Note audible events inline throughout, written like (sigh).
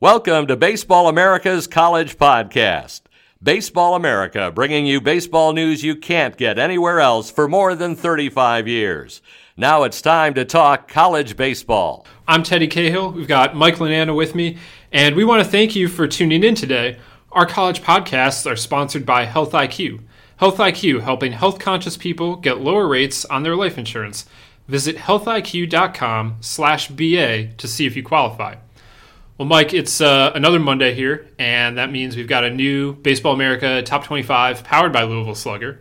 Welcome to Baseball America's College Podcast. Baseball America, bringing you baseball news you can't get anywhere else for more than 35 years. Now it's time to talk college baseball. I'm Teddy Cahill. We've got Mike Lananna with me, and we want to thank you for tuning in today. Our college podcasts are sponsored by Health IQ. Health IQ, helping health conscious people get lower rates on their life insurance. Visit healthiq.com slash BA to see if you qualify. Well, Mike, it's uh, another Monday here, and that means we've got a new Baseball America Top 25 powered by Louisville Slugger.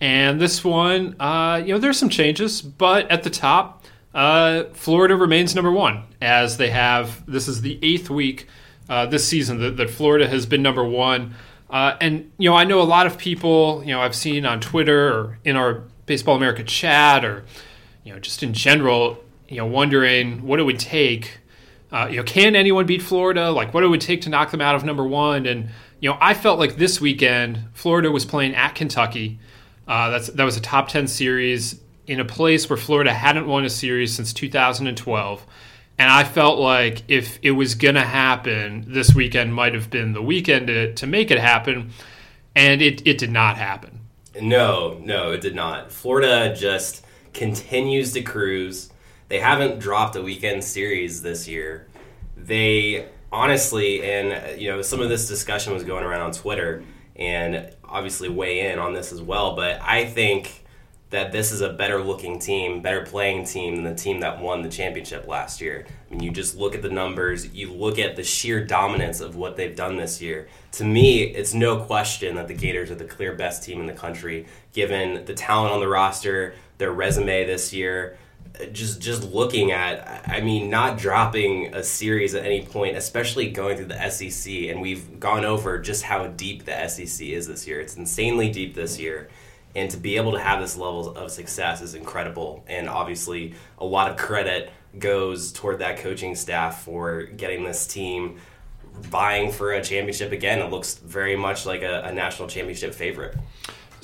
And this one, uh, you know, there's some changes, but at the top, uh, Florida remains number one, as they have. This is the eighth week uh, this season that, that Florida has been number one. Uh, and you know, I know a lot of people. You know, I've seen on Twitter or in our Baseball America chat, or you know, just in general, you know, wondering what it would take. Uh, you know, can anyone beat Florida? Like, what it would take to knock them out of number one? And you know, I felt like this weekend Florida was playing at Kentucky. Uh, that's that was a top ten series in a place where Florida hadn't won a series since 2012. And I felt like if it was going to happen, this weekend might have been the weekend to, to make it happen. And it, it did not happen. No, no, it did not. Florida just continues to cruise. They haven't dropped a weekend series this year. They honestly, and you know, some of this discussion was going around on Twitter, and obviously weigh in on this as well. But I think that this is a better looking team, better playing team than the team that won the championship last year. I mean, you just look at the numbers, you look at the sheer dominance of what they've done this year. To me, it's no question that the Gators are the clear best team in the country, given the talent on the roster, their resume this year. Just, just looking at, I mean, not dropping a series at any point, especially going through the SEC, and we've gone over just how deep the SEC is this year. It's insanely deep this year and to be able to have this level of success is incredible. And obviously a lot of credit goes toward that coaching staff for getting this team vying for a championship again. It looks very much like a, a national championship favorite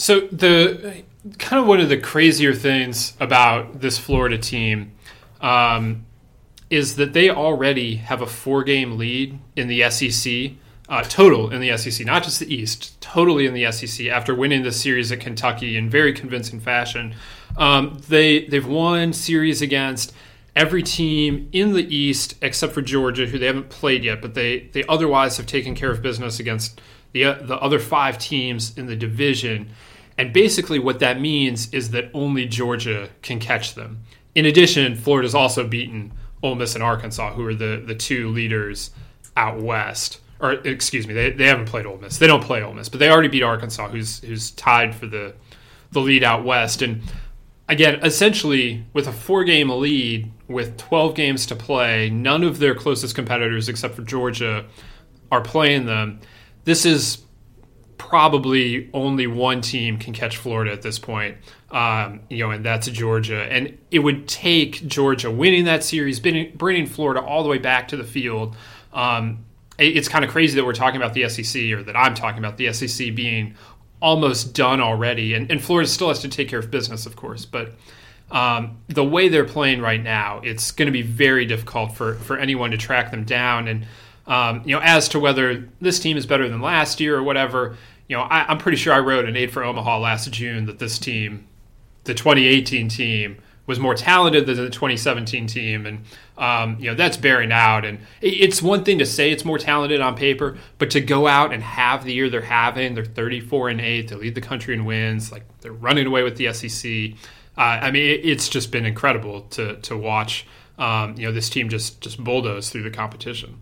so the kind of one of the crazier things about this florida team um, is that they already have a four game lead in the sec uh, total in the SEC, not just the East, totally in the SEC after winning the series at Kentucky in very convincing fashion. Um, they they've won series against every team in the East except for Georgia, who they haven't played yet, but they they otherwise have taken care of business against the uh, the other five teams in the division. And basically, what that means is that only Georgia can catch them. In addition, Florida's also beaten Ole Miss and Arkansas, who are the the two leaders out west or excuse me, they, they haven't played Ole Miss. They don't play Ole Miss, but they already beat Arkansas, who's who's tied for the the lead out west. And again, essentially with a four game lead with 12 games to play, none of their closest competitors except for Georgia are playing them. This is probably only one team can catch Florida at this point, um, you know, and that's Georgia. And it would take Georgia winning that series, bringing Florida all the way back to the field. Um, it's kind of crazy that we're talking about the SEC or that I'm talking about the SEC being almost done already. And, and Florida still has to take care of business, of course. But um, the way they're playing right now, it's going to be very difficult for, for anyone to track them down. And, um, you know, as to whether this team is better than last year or whatever, you know, I, I'm pretty sure I wrote an Aid for Omaha last June that this team, the 2018 team, was more talented than the 2017 team, and um, you know that's bearing out. And it's one thing to say it's more talented on paper, but to go out and have the year they're having, they're 34 and eight, they lead the country in wins, like they're running away with the SEC. Uh, I mean, it's just been incredible to to watch. Um, you know, this team just just bulldoze through the competition.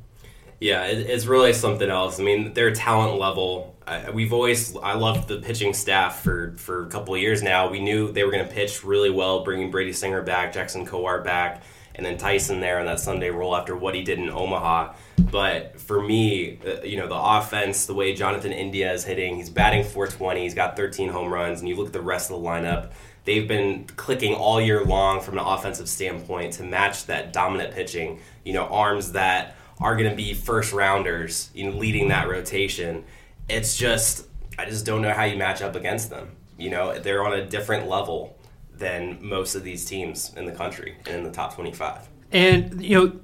Yeah, it's really something else. I mean, their talent level. We've always I loved the pitching staff for for a couple of years now. We knew they were going to pitch really well, bringing Brady Singer back, Jackson Kowar back, and then Dyson there on that Sunday role after what he did in Omaha. But for me, uh, you know, the offense, the way Jonathan India is hitting, he's batting 420, he's got 13 home runs, and you look at the rest of the lineup. They've been clicking all year long from an offensive standpoint to match that dominant pitching. You know, arms that are going to be first rounders, leading that rotation. It's just I just don't know how you match up against them. You know, they're on a different level than most of these teams in the country and in the top 25. And you know,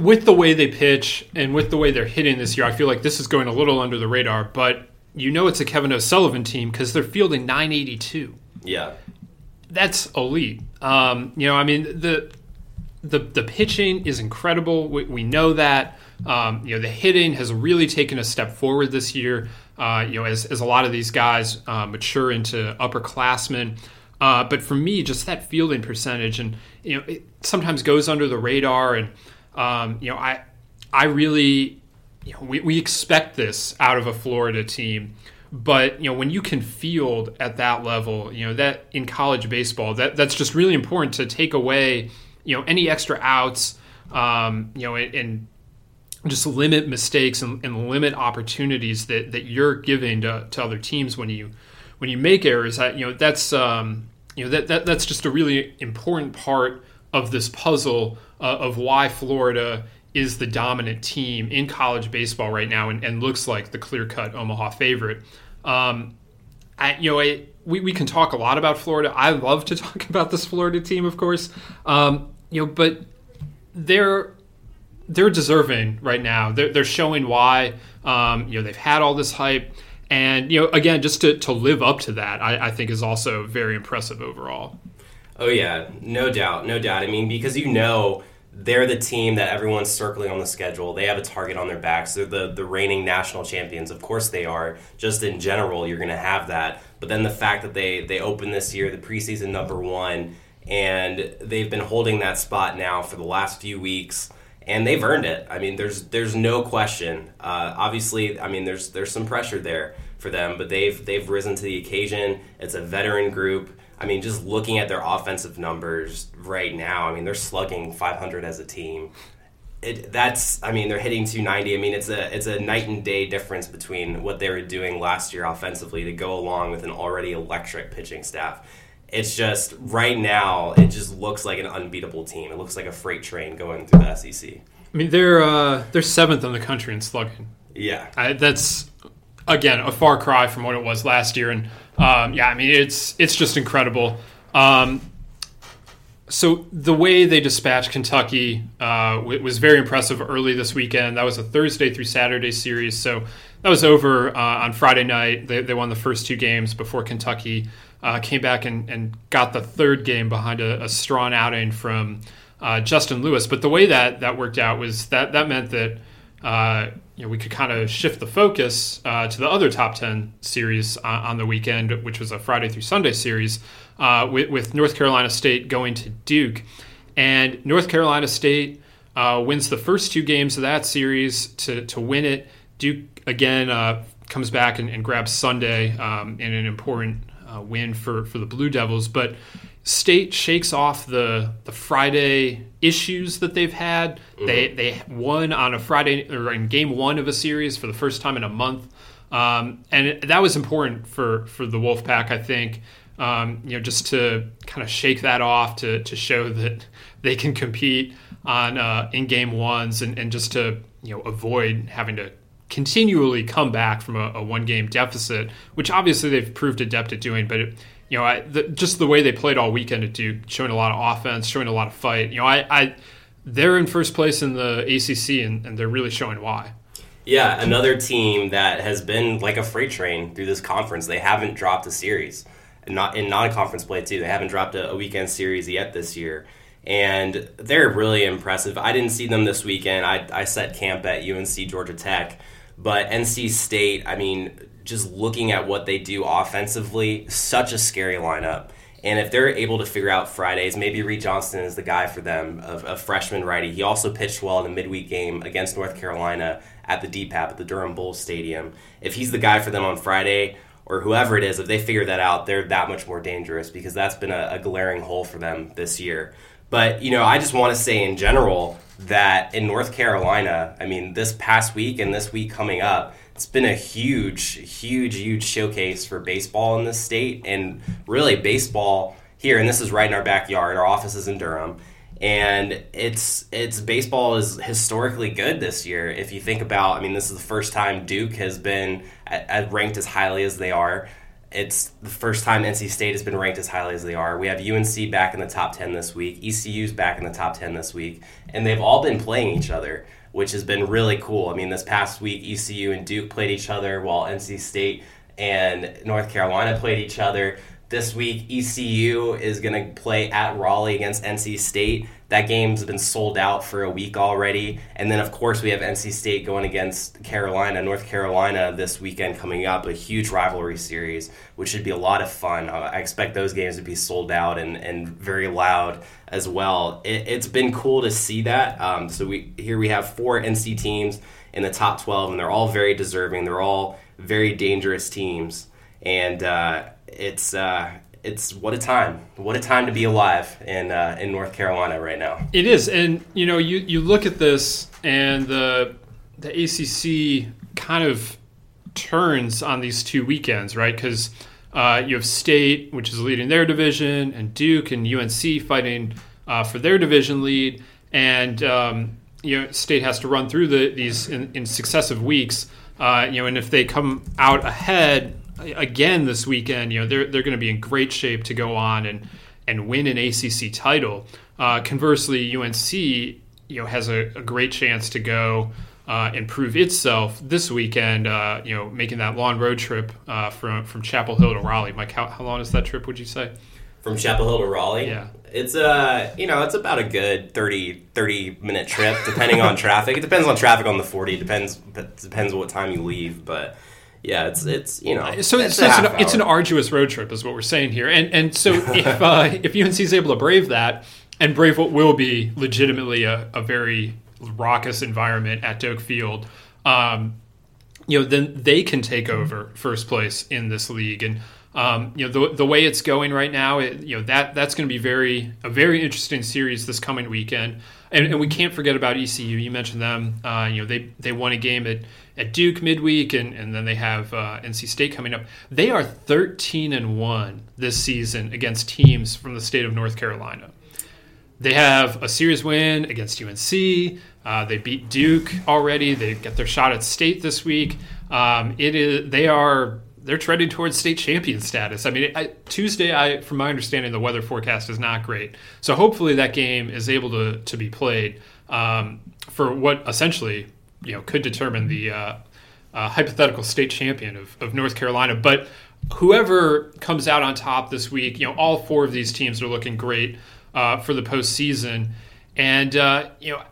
with the way they pitch and with the way they're hitting this year, I feel like this is going a little under the radar. But you know, it's a Kevin O'Sullivan team because they're fielding 982. Yeah, that's elite. Um, you know, I mean the the the pitching is incredible. We, we know that. Um, you know, the hitting has really taken a step forward this year. Uh, you know, as, as a lot of these guys uh, mature into upperclassmen. Uh, but for me, just that fielding percentage, and you know, it sometimes goes under the radar. And um, you know, I I really, you know, we, we expect this out of a Florida team. But you know, when you can field at that level, you know that in college baseball, that that's just really important to take away, you know, any extra outs, um, you know, and, and just limit mistakes and, and, limit opportunities that, that you're giving to, to other teams when you when you make errors. That you know that's um, you know that, that that's just a really important part of this puzzle uh, of why Florida is the dominant team in college baseball right now and, and looks like the clear cut Omaha favorite. Um, I, you know, I, we, we can talk a lot about Florida. I love to (laughs) talk about this Florida team, of course. Um, you know, but they're they're deserving right now. They're, they're showing why. Um, you know, they've had all this hype, and you know, again, just to, to live up to that, I, I think is also very impressive overall. Oh yeah, no doubt, no doubt. I mean, because you know they're the team that everyone's circling on the schedule. They have a target on their backs. They're the, the reigning national champions. Of course they are. Just in general, you're going to have that. But then the fact that they, they opened this year, the preseason number one, and they've been holding that spot now for the last few weeks, and they've earned it. I mean, there's there's no question. Uh, obviously, I mean, there's there's some pressure there for them, but they've they've risen to the occasion. It's a veteran group. I mean, just looking at their offensive numbers right now, I mean, they're slugging 500 as a team. It, that's, I mean, they're hitting 290. I mean, it's a it's a night and day difference between what they were doing last year offensively to go along with an already electric pitching staff. It's just right now, it just looks like an unbeatable team. It looks like a freight train going through the SEC. I mean, they're uh, they're seventh in the country in slugging. Yeah, I, that's again a far cry from what it was last year, and um, yeah, I mean it's it's just incredible. Um, so the way they dispatched Kentucky uh, was very impressive early this weekend. That was a Thursday through Saturday series, so that was over uh, on Friday night. They, they, won the first two games before Kentucky uh, came back and, and, got the third game behind a, a strong outing from uh, Justin Lewis. But the way that that worked out was that that meant that uh, you know, we could kind of shift the focus uh, to the other top 10 series uh, on the weekend, which was a Friday through Sunday series uh, with, with, North Carolina State going to Duke. And North Carolina State uh, wins the first two games of that series to, to win it. Duke, again, comes back and, and grabs Sunday um, in an important win for, for the Blue Devils. But State shakes off the the Friday issues that they've had. Mm-hmm. They they won on a Friday or in game one of a series for the first time in a month, um, and it, that was important for for the Wolfpack. I think um, you know just to kind of shake that off to to show that they can compete on uh, in game ones and, and just to you know avoid having to continually come back from a, a one game deficit, which obviously they've proved adept at doing, but. It, you know, I, the, just the way they played all weekend at Duke, showing a lot of offense, showing a lot of fight. You know, I, I they're in first place in the ACC, and, and they're really showing why. Yeah, another team that has been like a freight train through this conference. They haven't dropped a series, not in non-conference play too. They haven't dropped a, a weekend series yet this year, and they're really impressive. I didn't see them this weekend. I, I set camp at UNC Georgia Tech, but NC State. I mean, just looking at what they do offensively, such a scary lineup. And if they're able to figure out Fridays, maybe Reid Johnston is the guy for them, a, freshman righty. He also pitched well in the midweek game against North Carolina at the DBAP at the Durham Bulls Stadium. If he's the guy for them on Friday, or whoever it is, if they figure that out, they're that much more dangerous because that's been a, a glaring hole for them this year. But, you know, I just want to say in general that in North Carolina, I mean, this past week and this week coming up, it's been a huge, huge, huge showcase for baseball in this state and really baseball here. And this is right in our backyard. Our office is in Durham. And it's it's baseball is historically good this year. If you think about, I mean, this is the first time Duke has been at, at ranked as highly as they are It's the first time NC State has been ranked as highly as they are. We have UNC back in the top 10 this week. ECU's back in the top 10 this week. And they've all been playing each other, which has been really cool. I mean, this past week, ECU and Duke played each other while NC State and North Carolina played each other. This week, ECU is going to play at Raleigh against NC State. That game's been sold out for a week already. And then, of course, we have NC State going against Carolina, North Carolina this weekend coming up, a huge rivalry series, which should be a lot of fun. Uh, I expect those games to be sold out and, and very loud as well. It, has been cool to see that. Um, so we here we have four NC teams in the top 12, and they're all very deserving. They're all very dangerous teams. And, uh, it's uh, it's what a time, what a time to be alive in uh, in North Carolina right now. It is, and you know, you you look at this, and the the ACC kind of turns on these two weekends, right? Because uh, you have State, which is leading their division, and Duke and UNC fighting uh, for their division lead, and um, you know, State has to run through the, these in, in successive weeks. Uh, you know, and if they come out ahead again this weekend, you know they're they're going to be in great shape to go on and and win an ACC title. Uh, conversely, UNC you know has a, a great chance to go uh, and prove itself this weekend. Uh, you know, making that long road trip uh, from from Chapel Hill to Raleigh. Mike, how, how long is that trip? Would you say? From Chapel Hill to Raleigh, yeah, it's a uh, you know it's about a good 30, 30 minute trip depending on (laughs) traffic. It depends on traffic on the forty. Depends depends what time you leave, but yeah, it's it's you know. So it's, it's, an, it's, an, arduous road trip, is what we're saying here. And and so if uh, (laughs) if UNC is able to brave that and brave what will be legitimately a, a very raucous environment at Doak Field, um, you know, then they can take over first place in this league. And um, you know, the the way it's going right now, it, you know that that's going to be very a very interesting series this coming weekend. And, and we can't forget about ECU. You mentioned them. Uh, you know, they they won a game at at Duke midweek, and, and then they have uh, NC State coming up. They are 13 and 1 this season against teams from the state of North Carolina. They have a series win against UNC. Uh, they beat Duke already. They get their shot at state this week. Um, it is they are they're trending towards state champion status. I mean, I, Tuesday, I from my understanding, the weather forecast is not great. So hopefully that game is able to to be played um, for what essentially you know could determine the uh, uh, hypothetical state champion of, of North Carolina. But whoever comes out on top this week, you know, all four of these teams are looking great uh, for the postseason, and uh, you know,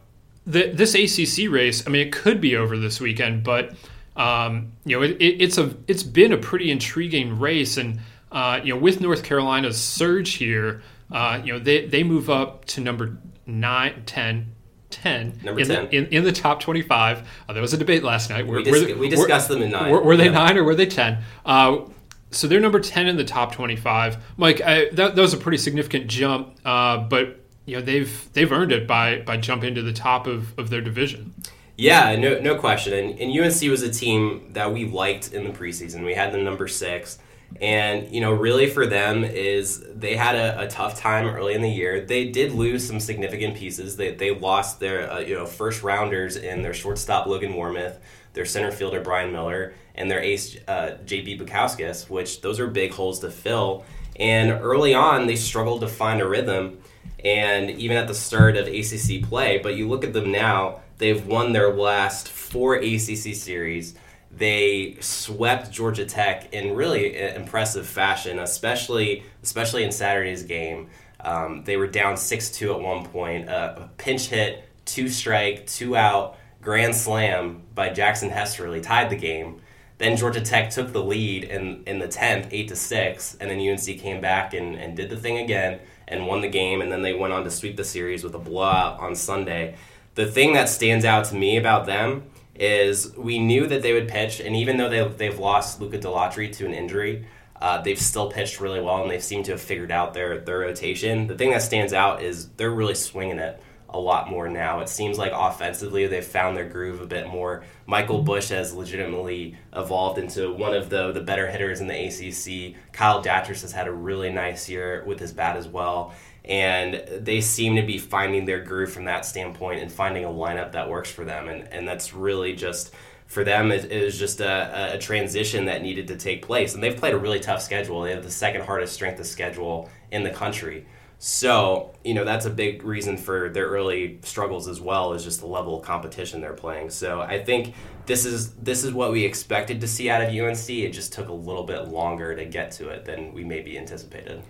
the, this ACC race. I mean, it could be over this weekend, but um, you know, it, it, it's a it's been a pretty intriguing race, and uh, you know, with North Carolina's surge here, uh, you know, they they move up to number nine, 10, 10 Number in, 10. The, in, in the top 25. Uh, there was a debate last night. Were, we, dis- were, we discussed were, them in 9. Were, were they yeah. 9 or were they 10? Uh, so they're number 10 in the top 25. Mike, I, that, that, was a pretty significant jump, uh, but you know they've they've earned it by by jumping to the top of, of their division. Yeah, no, no question. And, and UNC was a team that we liked in the preseason. We had them number six. And, you know, really for them is they had a, a, tough time early in the year. They did lose some significant pieces. They, they lost their, uh, you know, first rounders in their shortstop Logan Warmoth, their center fielder Brian Miller, and their ace uh, JB Bukauskas, which those are big holes to fill. And early on, they struggled to find a rhythm. And even at the start of ACC play, but you look at them now, they've won their last four ACC series they swept Georgia Tech in really impressive fashion, especially especially in Saturday's game. Um, they were down six two at one point. Uh, a pinch hit, two strike, two out, grand slam by Jackson Hesterly tied the game. Then Georgia Tech took the lead in, in the tenth, eight to six, and then UNC came back and, and did the thing again and won the game. And then they went on to sweep the series with a blowout on Sunday. The thing that stands out to me about them is we knew that they would pitch, and even though they, they've lost Luca Dalatri to an injury, uh, they've still pitched really well, and they seem to have figured out their, their rotation. The thing that stands out is they're really swinging it a lot more now. It seems like offensively they've found their groove a bit more. Michael Busch has legitimately evolved into one of the, the better hitters in the ACC. Kyle Datres has had a really nice year with his bat as well and they seem to be finding their groove from that standpoint and finding a lineup that works for them and, and that's really just for them, it, it was just a, a, transition that needed to take place. And they've played a really tough schedule. They have the second hardest strength of schedule in the country. So, you know, that's a big reason for their early struggles as well, is just the level of competition they're playing. So I think this is this is what we expected to see out of UNC. It just took a little bit longer to get to it than we maybe anticipated.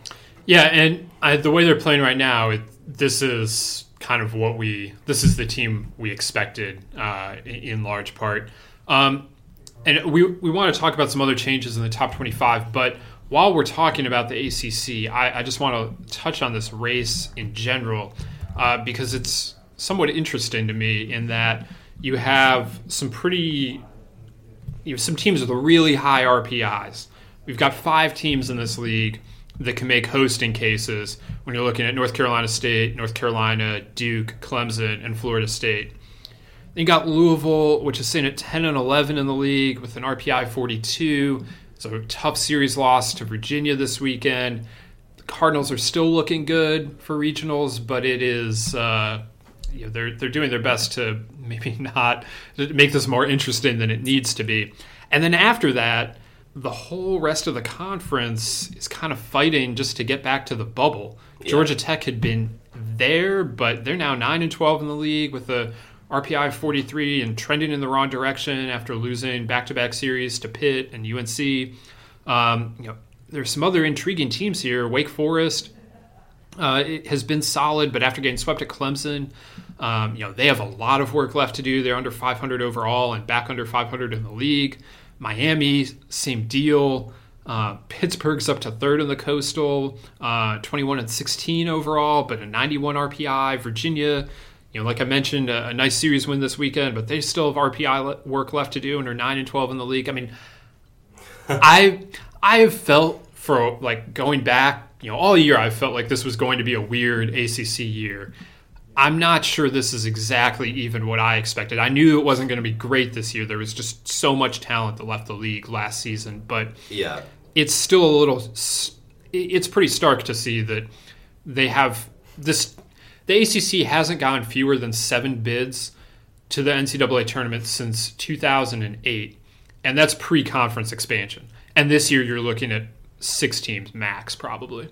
Yeah, and I, the way they're playing right now, it, this is kind of what we this is the team we expected uh, in, large part. Um, and we we want to talk about some other changes in the top 25, but while we're talking about the ACC, I, I just want to touch on this race in general uh, because it's somewhat interesting to me in that you have some pretty, you have some teams with really high RPIs. We've got five teams in this league that can make hosting cases when you're looking at North Carolina State, North Carolina, Duke, Clemson, and Florida State. Then you got Louisville, which is sitting at 10 and 11 in the league with an RPI 42. So tough series loss to Virginia this weekend. The Cardinals are still looking good for regionals, but it is uh, you know, they're they're doing their best to (laughs) maybe not make this more interesting than it needs to be. And then after that, the whole rest of the conference is kind of fighting just to get back to the bubble. Yeah. Georgia Tech had been there, but they're now nine and twelve in the league with a RPI 43 and trending in the wrong direction after losing back-to-back series to Pitt and UNC. Um, you know, there's some other intriguing teams here. Wake Forest uh, has been solid, but after getting swept at Clemson, um, you know they have a lot of work left to do. They're under 500 overall and back under 500 in the league. Miami, same deal. Uh, Pittsburgh's up to third in the Coastal, uh, 21 and 16 overall, but a 91 RPI. Virginia you know, like I mentioned, a, a, nice series win this weekend, but they still have RPI work left to do, and are nine and twelve in the league. I mean, (laughs) I I have felt for like going back, you know, all year I felt like this was going to be a weird ACC year. I'm not sure this is exactly even what I expected. I knew it wasn't going to be great this year. There was just so much talent that left the league last season, but yeah, it's still a little. It's pretty stark to see that they have this the ACC hasn't gotten fewer than seven bids to the NCAA tournament since 2008, and that's pre-conference expansion. And this year, you're looking at six teams max, probably.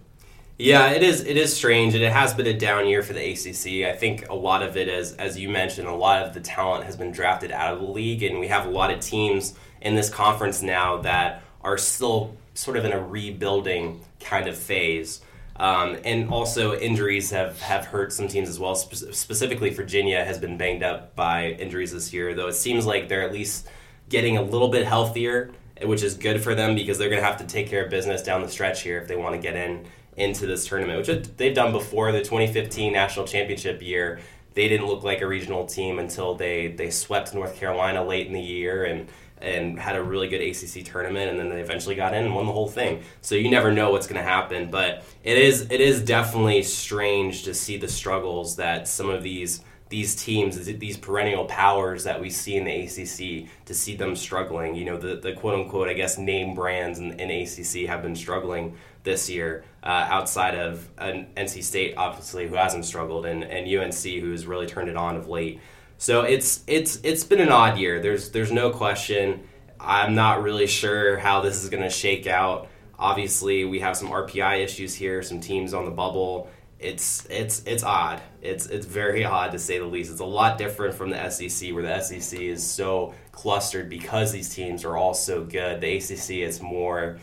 Yeah, it is. It is strange, and it has been a down year for the ACC. I think a lot of it is, as you mentioned, a lot of the talent has been drafted out of the league, and we have a lot of teams in this conference now that are still sort of in a rebuilding kind of phase. Um, and also injuries have, have hurt some teams as well. Spe- specifically, Virginia has been banged up by injuries this year, though it seems like they're at least getting a little bit healthier, which is good for them because they're going to have to take care of business down the stretch here if they want to get in into this tournament, which they've done before. The 2015 national championship year, they didn't look like a regional team until they they swept North Carolina late in the year and and had a really good ACC tournament, and then they eventually got in and won the whole thing. So you never know what's going to happen, but it is it is definitely strange to see the struggles that some of these these teams, these perennial powers that we see in the ACC, to see them struggling. You know, the, the quote unquote, I guess, name brands in, in ACC have been struggling this year, uh, outside of an NC State, obviously, who hasn't struggled, and, and UNC, who's really turned it on of late. So it's it's it's been an odd year. There's there's no question. I'm not really sure how this is going to shake out. Obviously, we have some RPI issues here, some teams on the bubble. It's it's it's odd. It's it's very odd to say the least. It's a lot different from the SEC, where the SEC is so clustered because these teams are all so good. The ACC is more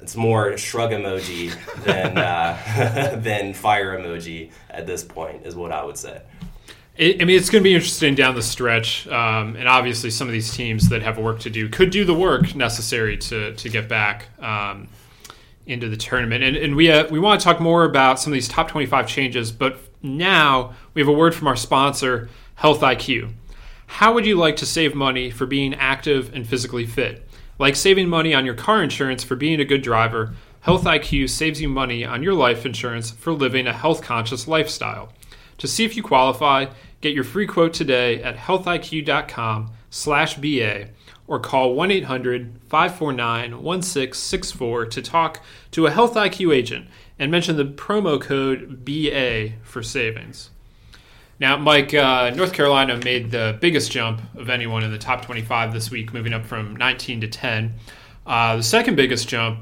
it's more shrug emoji than uh, (laughs) than fire emoji at this point, is what I would say. I mean, it's going to be interesting down the stretch, um, and obviously, some of these teams that have work to do could do the work necessary to to get back um, into the tournament. And, and we uh, we want to talk more about some of these top twenty five changes, but now we have a word from our sponsor, Health IQ. How would you like to save money for being active and physically fit? Like saving money on your car insurance for being a good driver, Health IQ saves you money on your life insurance for living a health conscious lifestyle. To see if you qualify, get your free quote today at healthiq.com slash BA or call 1-800-549-1664 to talk to a Health IQ agent and mention the promo code BA for savings. Now, Mike, uh, North Carolina made the biggest jump of anyone in the top 25 this week, moving up from 19 to 10. Uh, the second biggest jump,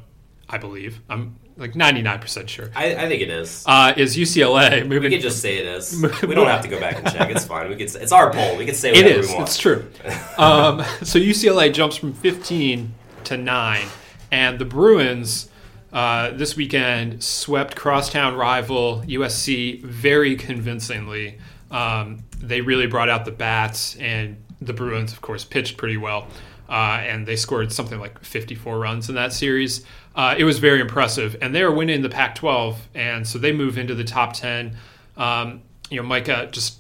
I believe, I'm like 99% sure, I, I think it is. uh, is UCLA moving? we could just say it is. (laughs) We don't have to go back and check. It's (laughs) fine. We could. It's our poll. We can say It is. we want. It's true. (laughs) Um, so UCLA jumps from 15 to 9. And the Bruins uh, this weekend swept crosstown rival USC very convincingly. Um, they really brought out the bats, and the Bruins, of course, pitched pretty well. Uh, and they scored something like 54 runs in that series. Uh, it was very impressive. And they are winning the Pac 12. And so they move into the top 10. Um, you know, Micah, just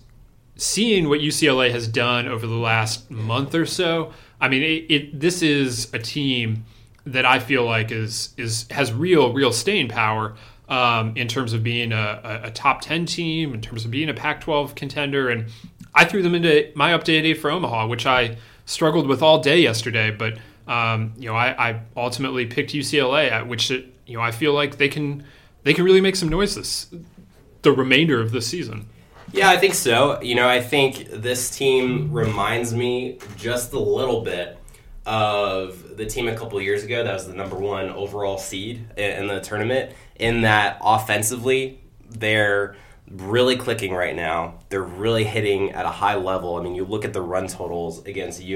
seeing what UCLA has done over the last month or so, I mean, it, it this is a team that I feel like is is has real real staying power um, in terms of being a, a, top ten team, in terms of being a Pac-12 contender, and I threw them into my update for Omaha, which I struggled with all day yesterday, but. Um, you know, I, I ultimately picked UCLA, which you know I feel like they can they can really make some noise this the remainder of the season. Yeah, I think so. You know, I think this team reminds me just a little bit of the team a couple years ago that was the number one overall seed in the tournament. In that offensively, they're really clicking right now. They're really hitting at a high level. I mean, you look at the run totals against UNC,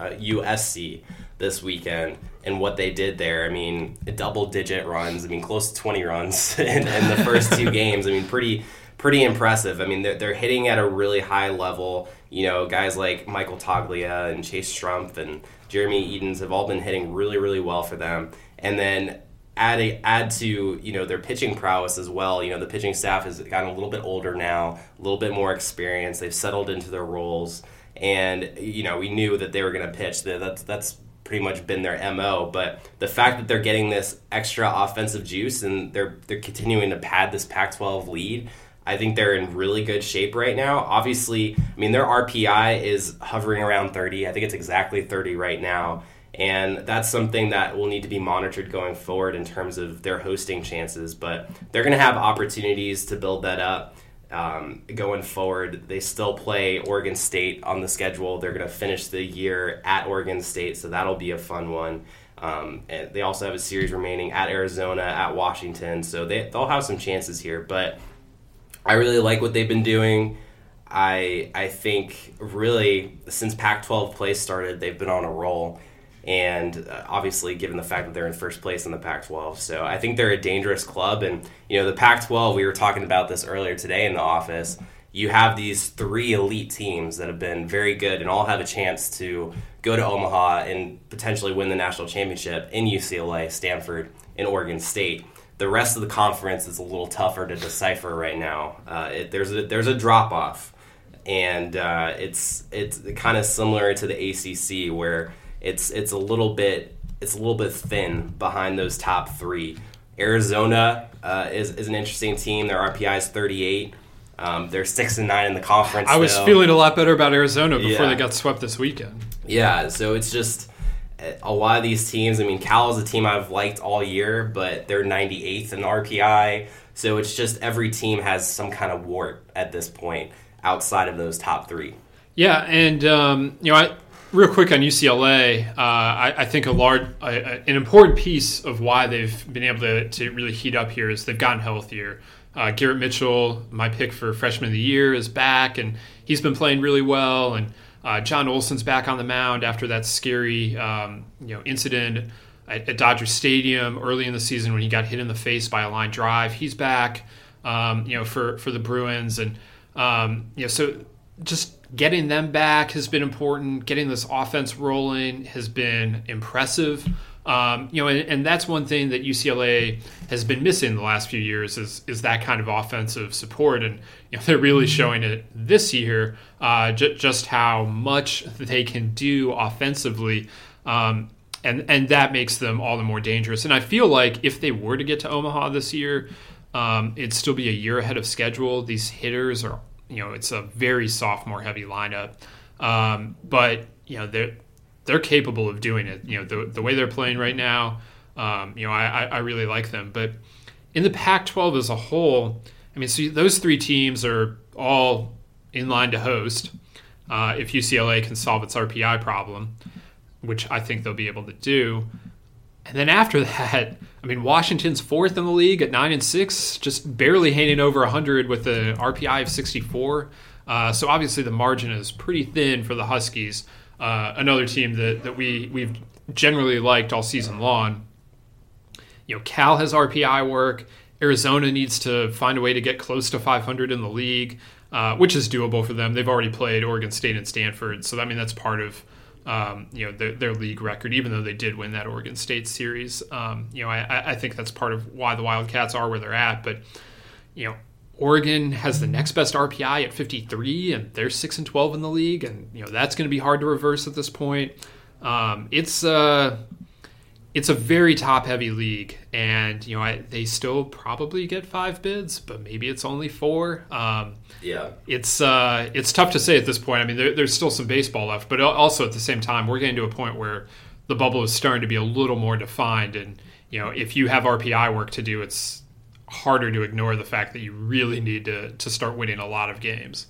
uh, USC this weekend and what they did there. I mean, double digit runs. I mean, close to 20 runs (laughs) in, in the first two games. I mean, pretty pretty impressive. I mean, they're, they're hitting at a really high level. You know, guys like Michael Toglia and Chase Strumpf and Jeremy Ydens have all been hitting really, really well for them. And then add a, add to you know their pitching prowess as well. You know, the pitching staff has gotten a little bit older now, a little bit more experience. They've settled into their roles, and you know we knew that they were going to pitch. That that's that's pretty much been their mo. But the fact that they're getting this extra offensive juice and they're they're continuing to pad this Pac-12 lead. I think they're in really good shape right now. Obviously, I mean their RPI is hovering around 30. I think it's exactly 30 right now. And that's something that will need to be monitored going forward in terms of their hosting chances. But they're going to have opportunities to build that up um, going forward. They still play Oregon State on the schedule. They're going to finish the year at Oregon State, so that'll be a fun one. Um, and they also have a series remaining at Arizona, at Washington, so they, they'll have some chances here. But I really like what they've been doing. I I think really since Pac-12 play started, they've been on a roll, and uh, obviously given the fact that they're in first place in the Pac-12, so I think they're a dangerous club. And you know the Pac-12, we were talking about this earlier today in the office. You have these three elite teams that have been very good and all have a chance to go to Omaha and potentially win the national championship in UCLA, Stanford, and Oregon State the rest of the conference is a little tougher to decipher right now. Uh, it, there's a there's a drop off, and uh, it's it's kind of similar to the ACC where it's it's a little bit it's a little bit thin behind those top three. Arizona uh, is is an interesting team. Their RPI is 38. Um, they're six and nine in the conference. I was still. feeling a lot better about Arizona before Yeah. they got swept this weekend. Yeah, so it's just a lot of these teams. I mean, Cal is a team I've liked all year, but they're 98th in RPI. So it's just every team has some kind of wart at this point outside of those top three. Yeah, and um, you know, I, real quick on UCLA, uh, I, I think a large, a, a- an important piece of why they've been able to, to really heat up here is they've gotten healthier. Uh, Garrett Mitchell, my pick for freshman of the year, is back, and he's been playing really well. And uh, Jon Olsen's back on the mound after that scary, um, you know, incident at, at Dodger Stadium early in the season when he got hit in the face by a line drive. He's back, um, you know, for for the Bruins, and um, you know, so just getting them back has been important. Getting this offense rolling has been impressive. Um, you know, and, and that's one thing that UCLA has been missing the last few years is is that kind of offensive support, and you know they're really showing it this year, uh, ju- just how much they can do offensively. Um, and and that makes them all the more dangerous. And I feel like if they were to get to Omaha this year, um, it'd still be a year ahead of schedule. These hitters are, you know, it's a very sophomore heavy lineup, um, but you know they're they're capable of doing it. You know, the the way they're playing right now, um, you know, I, I really like them. But in the Pac-12 as a whole, I mean, so those three teams are all in line to host uh, if UCLA can solve its RPI problem, which I think they'll be able to do. And then after (laughs) that, I mean, Washington's fourth in the league at nine and six, just barely hanging over 100 with an RPI of 64. Uh, so obviously the margin is pretty thin for the Huskies. Uh, another team that, that we we've generally liked all season long. You know, Cal has RPI work. Arizona needs to find a way to get close to 500 in the league, uh, which is doable for them. They've already played Oregon State and Stanford, so I mean that's part of um, you know their, their, league record. Even though they did win that Oregon State series, um, you know I, I think that's part of why the Wildcats are where they're at. But you know Oregon has the next best RPI at 53, and they're six and 12 in the league, and you know that's going to be hard to reverse at this point. Um, it's uh, it's a very top heavy league, and you know I, they still probably get five bids, but maybe it's only four. Um, yeah, it's uh, it's tough to say at this point. I mean, there, there's still some baseball left, but also at the same time, we're getting to a point where the bubble is starting to be a little more defined, and you know if you have RPI work to do, it's harder to ignore the fact that you really need to, to start winning a lot of games.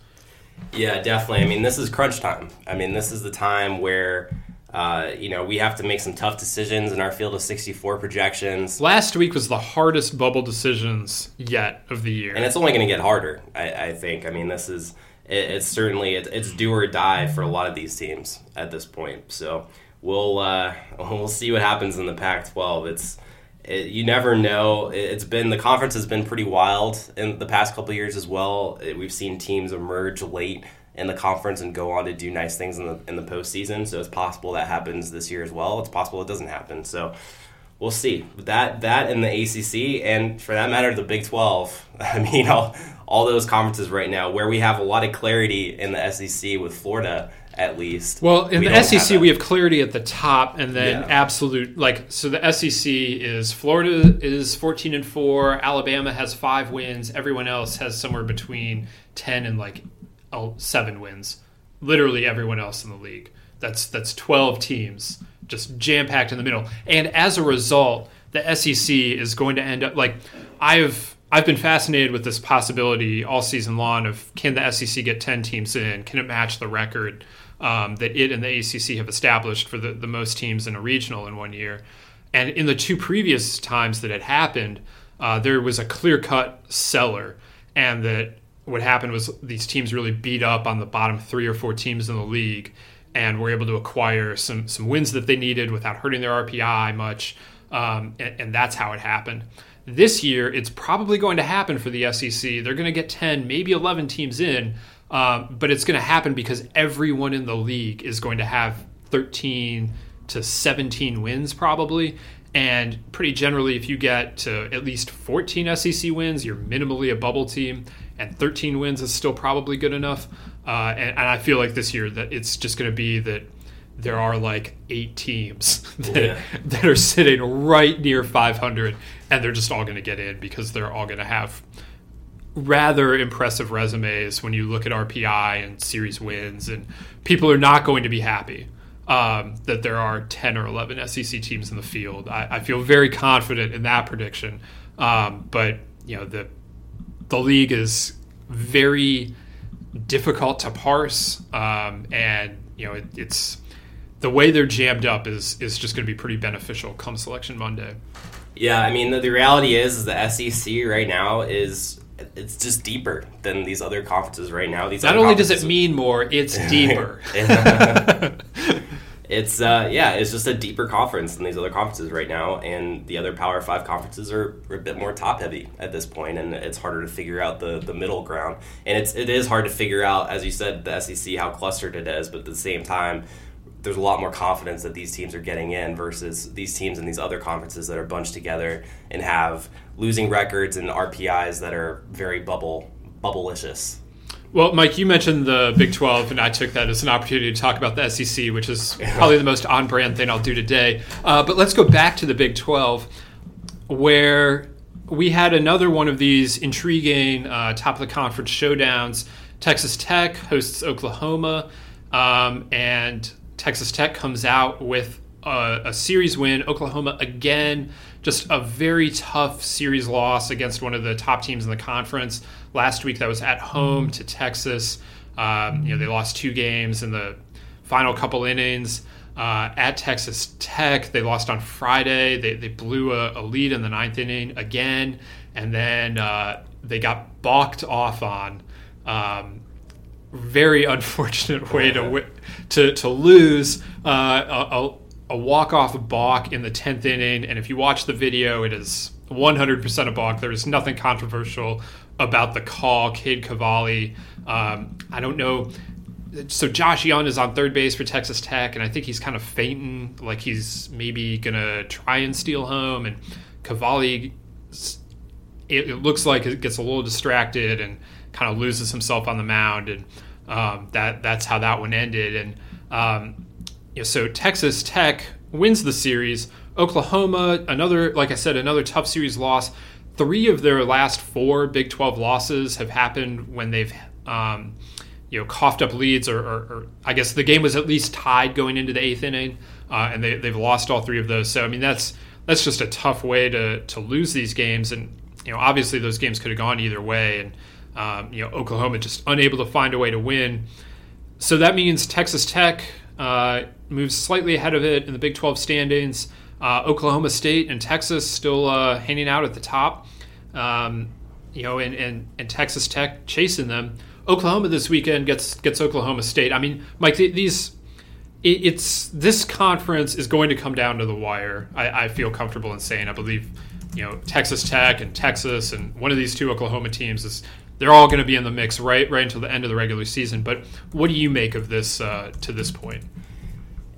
Yeah, definitely. I mean, this is crunch time. I mean, this is the time where, uh, you know, we have to make some tough decisions in our field of 64 projections. Last week was the hardest bubble decisions yet of the year. And it's only going to get harder, I, I, think. I mean, this is, it, it's certainly, it, it's do or die for a lot of these teams at this point. So we'll, uh, (laughs) we'll see what happens in the Pac 12. It's, it, you never know. It's been the conference has been pretty wild in the past couple years as well. It, we've seen teams emerge late in the conference and go on to do nice things in the in the postseason. So it's possible that happens this year as well. It's possible it doesn't happen. So we'll see. That that in the ACC and for that matter the Big Twelve. (laughs) I mean all all those conferences right now where we have a lot of clarity in the SEC with Florida at least. Well, in we the SEC, have we have clarity at the top, and then yeah. absolute like so. The SEC is Florida is fourteen and four. Alabama has five wins. Everyone else has somewhere between ten and like oh, seven wins. Literally everyone else in the league. That's that's twelve teams just jam packed in the middle, and as a result, the SEC is going to end up like I've. I've been fascinated with this possibility all season long of can the SEC get 10 teams in? Can it match the record um, that it and the ACC have established for the, the most teams in a regional in one year. And in the two previous times that it happened, uh, there was a clear cut cellar, and that what happened was these teams really beat up on the bottom three or four teams in the league and were able to acquire some some wins that they needed without hurting their RPI much, um, and, and, that's how it happened. This year, it's probably going to happen for the SEC. They're going to get ten, maybe eleven teams in, um, but it's going to happen because everyone in the league is going to have 13 to 17 wins probably. And pretty generally, if you get to at least 14 SEC wins, you're minimally a bubble team, and 13 wins is still probably good enough. Uh, and, and, I feel like this year that it's just going to be that there are like eight teams (laughs) that, yeah. that are sitting right near 500, and they're just all going to get in because they're all going to have rather impressive resumes when you look at RPI and series wins, and people are not going to be happy um, that there are 10 or 11 SEC teams in the field. I, I feel very confident in that prediction. Um, but, you know, the, the league is very difficult to parse. Um, and, you know, it, it's the way they're jammed up is, is just going to be pretty beneficial come selection Monday. Yeah, I mean, the, the reality is, is the SEC right now is it's just deeper than these other conferences right now. These not only does it mean more, it's (laughs) deeper. (laughs) it's uh, yeah, it's just a deeper conference than these other conferences right now, and the other Power Five conferences are, are, a bit more top heavy at this point, and it's harder to figure out the the middle ground. And it's it is hard to figure out, as you said, the SEC how clustered it is, but at the same time. There's a lot more confidence that these teams are getting in versus these teams in these other conferences that are bunched together and have losing records and RPIs that are very bubble bubblicious. Well, Mike, you mentioned the Big 12, and I took that as an opportunity to talk about the SEC, which is (laughs) probably the most on brand thing I'll do today. Uh, but let's go back to the Big 12, where we had another one of these intriguing uh, top of the conference showdowns. Texas Tech hosts Oklahoma, um, and Texas Tech comes out with a, a series win. Oklahoma again just a very tough series loss against one of the top teams in the conference last week. That was at home to Texas. Um, you know, they lost two games in the final couple innings. Uh, at Texas Tech, they lost on Friday. They, they blew a, a, lead in the ninth inning again, and then uh, they got balked off on. Um, very (laughs) unfortunate way to to to lose uh, a, a walk off balk in the tenth inning. And if you watch the video, it is 100% a balk. There is nothing controversial about the call. Cade Cavalli, um, I don't know. So Josh Young is on third base for Texas Tech, and I think he's kind of fainting, like he's maybe gonna try and steal home. And Cavalli, it, it looks like it gets a little distracted and kind of loses himself on the mound, and um, that that's how that one ended. And um, you know, so Texas Tech wins the series. Oklahoma, another, like I said, another tough series loss. Three of their last four Big 12 losses have happened when they've, um, you know, coughed up leads, or, or, or, I guess the game was at least tied going into the eighth inning, uh, and they, they've lost all three of those. So I mean, that's that's just a tough way to to lose these games, and you know, obviously those games could have gone either way, and um, you know, Oklahoma just unable to find a way to win. So that means Texas Tech uh, moves slightly ahead of it in the Big 12 standings. Uh, Oklahoma State and Texas still uh, hanging out at the top. Um, you know, and, and, and Texas Tech chasing them. Oklahoma this weekend gets gets Oklahoma State. I mean, Mike, these it, it's this conference is going to come down to the wire. I, I, feel comfortable in saying. I believe, you know, Texas Tech and Texas and one of these two Oklahoma teams is they're all going to be in the mix right right until the end of the regular season. But what do you make of this uh, to this point?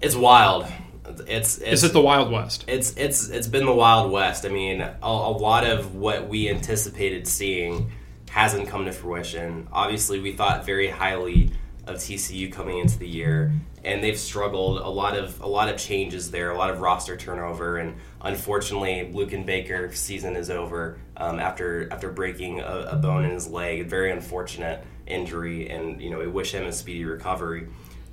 It's wild. It's, it's, is it the Wild West? It's it's it's been the Wild West. I mean, a, a, lot of what we anticipated seeing hasn't come to fruition. Obviously, we thought very highly of TCU coming into the year, and they've struggled. A lot of a lot of changes there, a lot of roster turnover, and unfortunately, Luken Baker season is over um, after after breaking a, a bone in his leg. Very unfortunate injury, and you know we wish him a speedy recovery.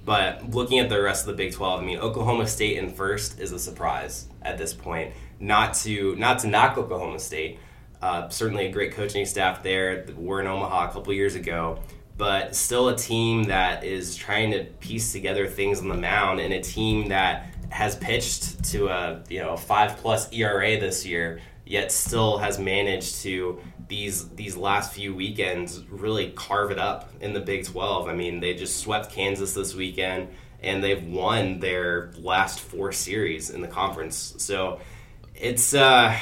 But looking at the rest of the Big 12, I mean, Oklahoma State in first is a surprise at this point. Not to not to knock Oklahoma State, uh, certainly a great coaching staff there. We're in Omaha a couple years ago, but still a team that is trying to piece together things on the mound, and a team that has pitched to a you know five plus ERA this year, yet still has managed to these these last few weekends really carve it up in the Big 12. I mean, they just swept Kansas this weekend and they've won their last four series in the conference. So it's uh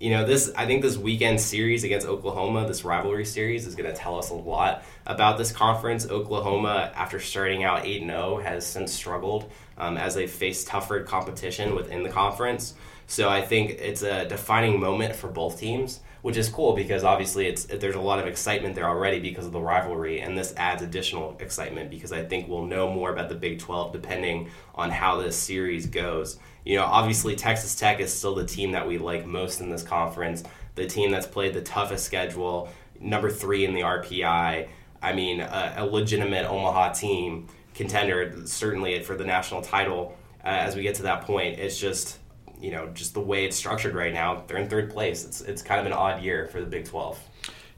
you know, this I think this weekend series against Oklahoma, this rivalry series is going to tell us a lot about this conference. Oklahoma after starting out 8-0 has since struggled um, as they face tougher competition within the conference. So I think it's a defining moment for both teams which is cool because obviously it's there's a lot of excitement there already because of the rivalry, and this adds additional excitement because I think we'll know more about the Big 12 depending on how this series goes. You know, obviously Texas Tech is still the team that we like most in this conference, the team that's played the toughest schedule, number three in the RPI. I mean, a, a legitimate Omaha team contender, certainly for the national title. Uh, as we get to that point, it's just you know, just the way it's structured right now, they're in third place. It's it's kind of an odd year for the Big Twelve.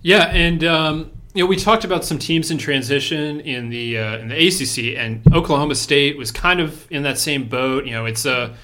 Yeah, and um, you know, we talked about some teams in transition in the uh, in the ACC, and Oklahoma State was kind of in that same boat. You know, it's a uh,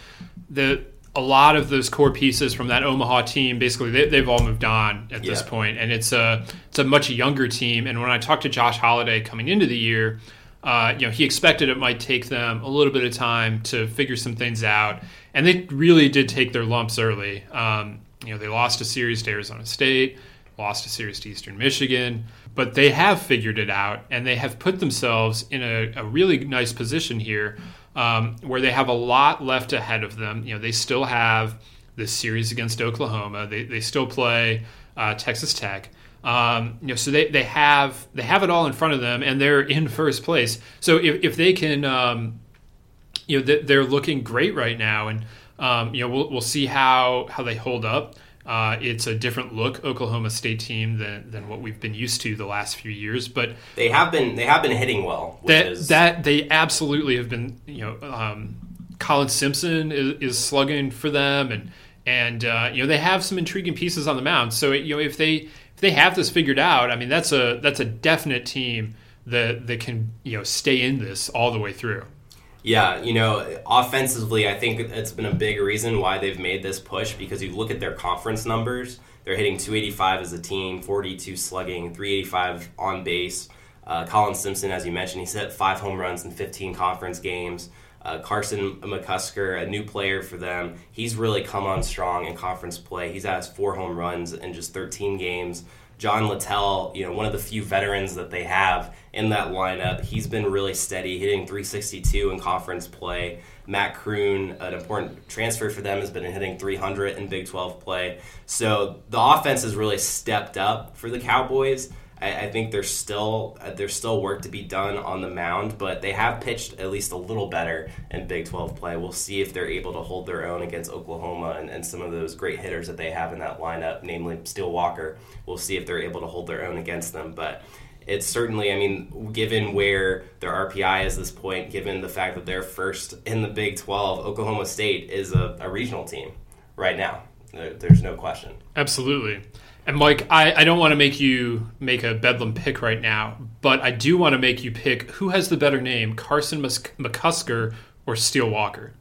the a lot of those core pieces from that Omaha team, basically, they, have all moved on at this and it's a it's a much younger team. And when I talked to Josh Holliday coming into the year, uh, you know, he expected it might take them a little bit of time to figure some things out, and they really did take their lumps early. Um, you know, they lost a series to Arizona State, lost a series to Eastern Michigan, but they have figured it out, and they have put themselves in a, a really nice position here, um, where they have a lot left ahead of them. You know, they still have this series against Oklahoma. They they still play uh, Texas Tech. Um, you know, so they, they have they have it all in front of them, and they're in first place. So if, if they can, um, you know, they're looking great right now, and um, you know, we'll, we'll see how how they hold up. Uh, it's a different look Oklahoma State team than, than what we've been used to the last few years, but they have been they have been hitting well. that is... that they absolutely have been. You know, um, Colin Simpson is, is, slugging for them, and and uh, you know they have some intriguing pieces on the mound. So you know if they if they have this figured out, I mean that's a that's a definite team that that can you know stay in this all the way through. Yeah, you know, offensively, I think it's been a big reason why they've made this push because you look at their conference numbers. They're hitting 285 as a team, 42 slugging, 385 on base. Uh, Colin Simpson, as you mentioned, he's hit five home runs in 15 conference games. Uh, Carson McCusker, a new player for them, he's really come on strong in conference play. He's has four home runs in just 13 games. John Littell, you know, one of the few veterans that they have in that lineup, he's been really steady, hitting 362 in conference play. Matt Kroon, an important transfer for them, has been hitting 300 in Big 12 play. So the offense has really stepped up for the Cowboys. I, I think there's still uh, there's still work to be done on the mound, but they have pitched at least a little better in Big 12 play. We'll see if they're able to hold their own against Oklahoma and, and some of those great hitters that they have in that lineup, namely Steele Walker. We'll see if they're able to hold their own against them, but it's certainly, I mean, given where their RPI is at this point, given the fact that they're first in the Big 12, Oklahoma State is a, a regional team right now. There's no question. Absolutely. And Mike, I, I don't want to make you make a Bedlam pick right now, but I do want to make you pick who has the better name, Carson McCusker or Steele Walker.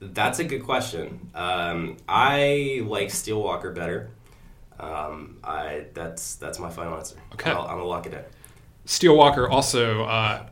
That's a good question. Um, I like Steele Walker better. Um, I that's that's my final answer. Okay, I'll, I'm gonna lock it in. Steele Walker also uh,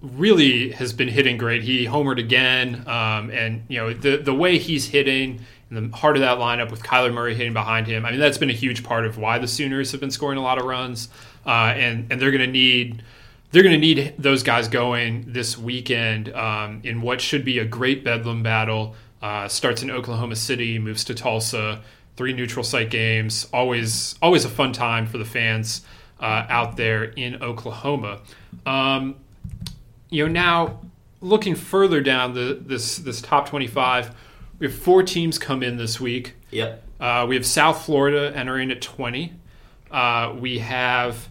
really has been hitting great. He homered again, um, and you know the the way he's hitting in the heart of that lineup with Kyler Murray hitting behind him. I mean, that's been a huge part of why the Sooners have been scoring a lot of runs, uh, and and they're going to need they're going to need those guys going this weekend um, in what should be a great Bedlam battle. Uh, starts in Oklahoma City, moves to Tulsa. Three neutral site games, always always a fun time for the fans uh, out there in Oklahoma. Um, you know, now looking further down the this this top twenty five we have four teams come in this week. Yep. Uh, we have South Florida entering at 20. Uh, we have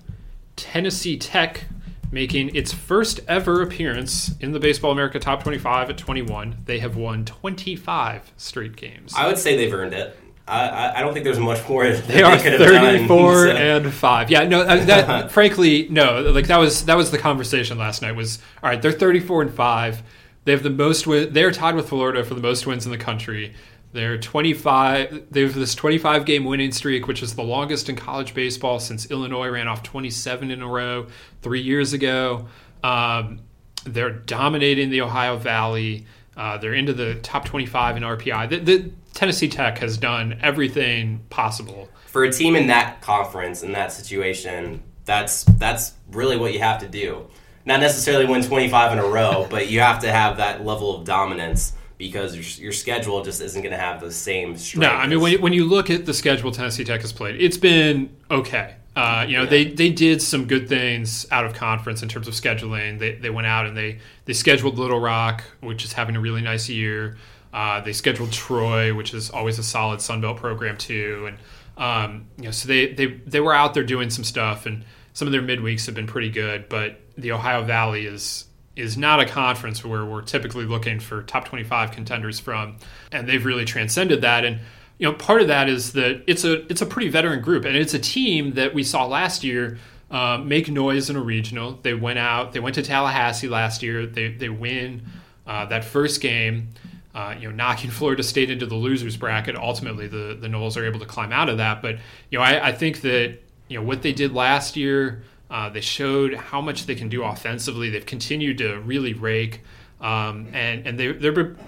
Tennessee Tech making its first ever appearance in the Baseball America Top 25 at 21. They have won 25 straight games. I would say they've earned it. I, I don't think there's much more they are 34 done, so. and 5 yeah no uh, that (laughs) frankly no like that was that was the conversation last night was all right they're 34 and 5 they have the most. They're tied with Florida for the most wins in the country. They're 25. They have this 25 game winning streak, which is the longest in college baseball since Illinois ran off 27 in a row three years ago. Um, they're dominating the Ohio Valley. Uh, they're into the top 25 in RPI. The, the, Tennessee Tech has done everything possible for a team in that conference in that situation. That's that's really what you have to do not necessarily win 25 in a row, but you have to have that level of dominance because your, your schedule just isn't going to have the same strength. No, I mean, when you, when you look at the schedule Tennessee Tech has played, it's been okay. Uh, you know, yeah. they, they did some good things out of conference in terms of scheduling. They, they went out and they, they scheduled Little Rock, which is having a really nice year. Uh, they scheduled Troy, which is always a solid Sun Belt program too, and um, you know, so they, they they were out there doing some stuff, and some of their midweeks have been pretty good. But the Ohio Valley is is not a conference where we're typically looking for top 25 contenders from and they've really transcended that and you know part of that is that it's a it's a pretty veteran group and it's a team that we saw last year uh, make noise in a regional they went out they went to Tallahassee last year they they win uh, that first game uh, you know, knocking (laughs) Florida State into the losers bracket. Ultimately, the the Noles are able to climb out of that. But you know, I, I think that you know what they did last year uh, they showed how much they can do offensively. They've continued to really rake, um, and and they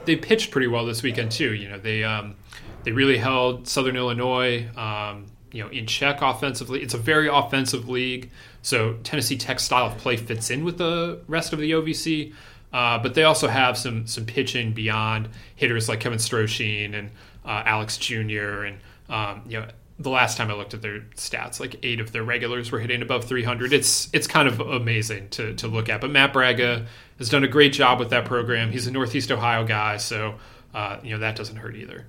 they pitched pretty well this weekend too. You know they um, they really held Southern Illinois um, you know in check offensively. It's a very offensive league, so Tennessee Tech style of play fits in with the rest of the OVC. Uh, but they also have some some pitching beyond hitters like Kevin Strohschein and uh, Alex Jr. and um, you know the last time I looked at their stats, like eight of their regulars were hitting above 300. It's it's kind of amazing to, to look at. But Matt Bragga has done a great job with that program. He's a Northeast Ohio guy, so uh, you know that doesn't hurt either.